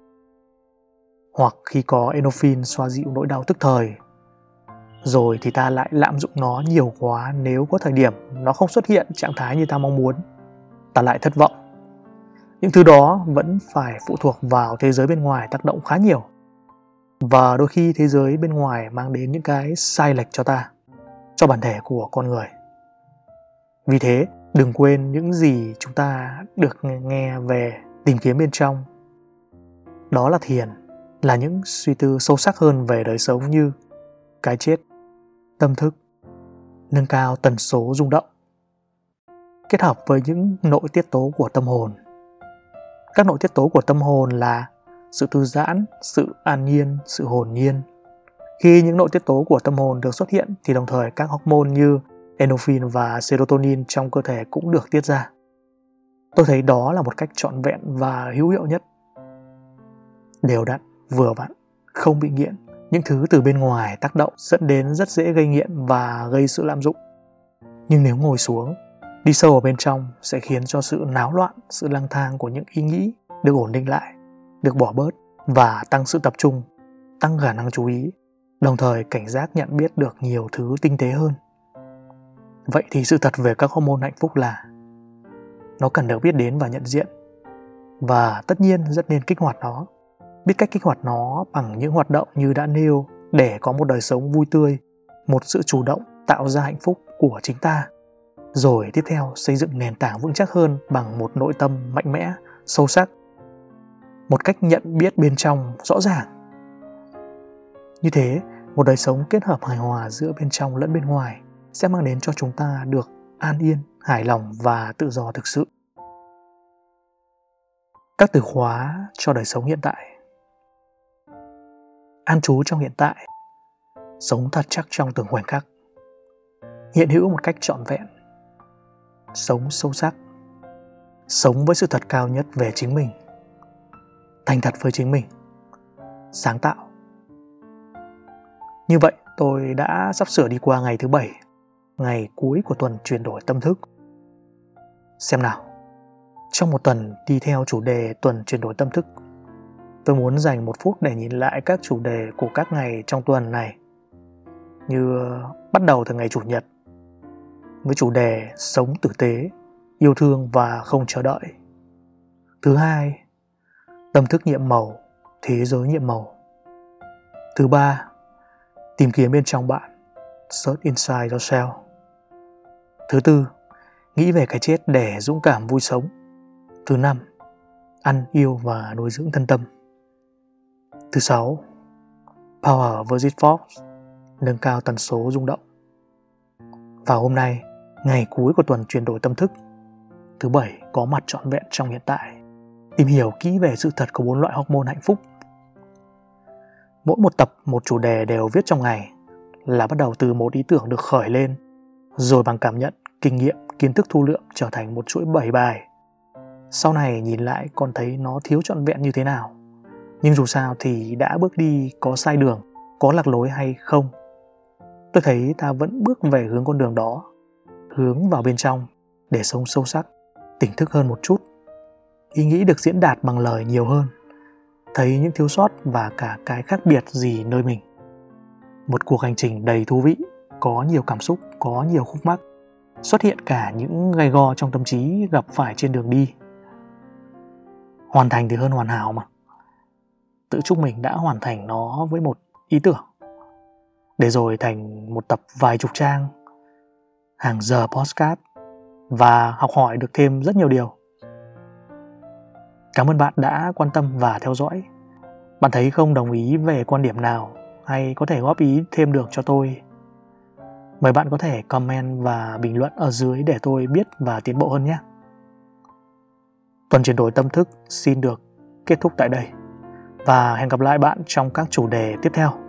Speaker 1: Hoặc khi có endorphin xoa dịu nỗi đau tức thời. Rồi thì ta lại lạm dụng nó nhiều quá nếu có thời điểm nó không xuất hiện trạng thái như ta mong muốn. Ta lại thất vọng. Những thứ đó vẫn phải phụ thuộc vào thế giới bên ngoài tác động khá nhiều. Và đôi khi thế giới bên ngoài mang đến những cái sai lệch cho ta, cho bản thể của con người. Vì thế đừng quên những gì chúng ta được nghe về, tìm kiếm bên trong. Đó là thiền, là những suy tư sâu sắc hơn về đời sống như cái chết, tâm thức, nâng cao tần số rung động. Kết hợp với những nội tiết tố của tâm hồn. Các nội tiết tố của tâm hồn là sự thư giãn, sự an nhiên, sự hồn nhiên. Khi những nội tiết tố của tâm hồn được xuất hiện thì đồng thời các hormone như endorphin và serotonin trong cơ thể cũng được tiết ra. Tôi thấy đó là một cách trọn vẹn và hữu hiệu nhất. Đều đặn vừa vặn không bị nghiện. Những thứ từ bên ngoài tác động dẫn đến rất dễ gây nghiện và gây sự lạm dụng. Nhưng nếu ngồi xuống đi sâu ở bên trong sẽ khiến cho sự náo loạn sự lang thang của những ý nghĩ được ổn định lại, được bỏ bớt và tăng sự tập trung, tăng khả năng chú ý, đồng thời cảnh giác nhận biết được nhiều thứ tinh tế hơn. Vậy thì sự thật về các hormone hạnh phúc là nó cần được biết đến và nhận diện. Và tất nhiên rất nên kích hoạt nó. Biết cách kích hoạt nó bằng những hoạt động như đã nêu để có một đời sống vui tươi, một sự chủ động tạo ra hạnh phúc của chính ta. Rồi tiếp theo, xây dựng nền tảng vững chắc hơn bằng một nội tâm mạnh mẽ, sâu sắc. Một cách nhận biết bên trong rõ ràng. Như thế, một đời sống kết hợp hài hòa giữa bên trong lẫn bên ngoài sẽ mang đến cho chúng ta được an yên, hài lòng và tự do thực sự. Các từ khóa cho đời sống hiện tại. An trú trong hiện tại. Sống thật chắc trong từng khoảnh khắc. Hiện hữu một cách trọn vẹn. Sống sâu sắc. Sống với sự thật cao nhất về chính mình. Thành thật với chính mình. Sáng tạo. Như vậy, tôi đã sắp sửa đi qua ngày thứ bảy ngày cuối của tuần chuyển đổi tâm thức. Xem nào. Trong một tuần đi theo chủ đề tuần chuyển đổi tâm thức, tôi muốn dành một phút để nhìn lại các chủ đề của các ngày trong tuần này. Như bắt đầu từ ngày chủ nhật, với chủ đề sống tử tế, yêu thương và không chờ đợi. Thứ hai, tâm thức nhiệm màu, thế giới nhiệm màu. Thứ ba, tìm kiếm bên trong bạn, search inside yourself thứ tư, nghĩ về cái chết để dũng cảm vui sống. Thứ năm, ăn yêu và nuôi dưỡng thân tâm. Thứ sáu, power versus force, nâng cao tần số rung động. Và hôm nay, ngày cuối của tuần chuyển đổi tâm thức. Thứ bảy, có mặt trọn vẹn trong hiện tại. Tìm hiểu kỹ về sự thật của bốn loại hormone hạnh phúc. Mỗi một tập, một chủ đề đều viết trong ngày là bắt đầu từ một ý tưởng được khởi lên, rồi bằng cảm nhận kinh nghiệm, kiến thức thu lượm trở thành một chuỗi bảy bài. Sau này nhìn lại còn thấy nó thiếu trọn vẹn như thế nào. Nhưng dù sao thì đã bước đi có sai đường, có lạc lối hay không? Tôi thấy ta vẫn bước về hướng con đường đó, hướng vào bên trong để sống sâu sắc, tỉnh thức hơn một chút. Ý nghĩ được diễn đạt bằng lời nhiều hơn, thấy những thiếu sót và cả cái khác biệt gì nơi mình. Một cuộc hành trình đầy thú vị, có nhiều cảm xúc, có nhiều khúc mắc xuất hiện cả những gai go trong tâm trí gặp phải trên đường đi. Hoàn thành thì hơn hoàn hảo mà. Tự chúc mình đã hoàn thành nó với một ý tưởng. Để rồi thành một tập vài chục trang, hàng giờ postcard và học hỏi được thêm rất nhiều điều. Cảm ơn bạn đã quan tâm và theo dõi. Bạn thấy không đồng ý về quan điểm nào hay có thể góp ý thêm được cho tôi mời bạn có thể comment và bình luận ở dưới để tôi biết và tiến bộ hơn nhé. Tuần chuyển đổi tâm thức xin được kết thúc tại đây và hẹn gặp lại bạn trong các chủ đề tiếp theo.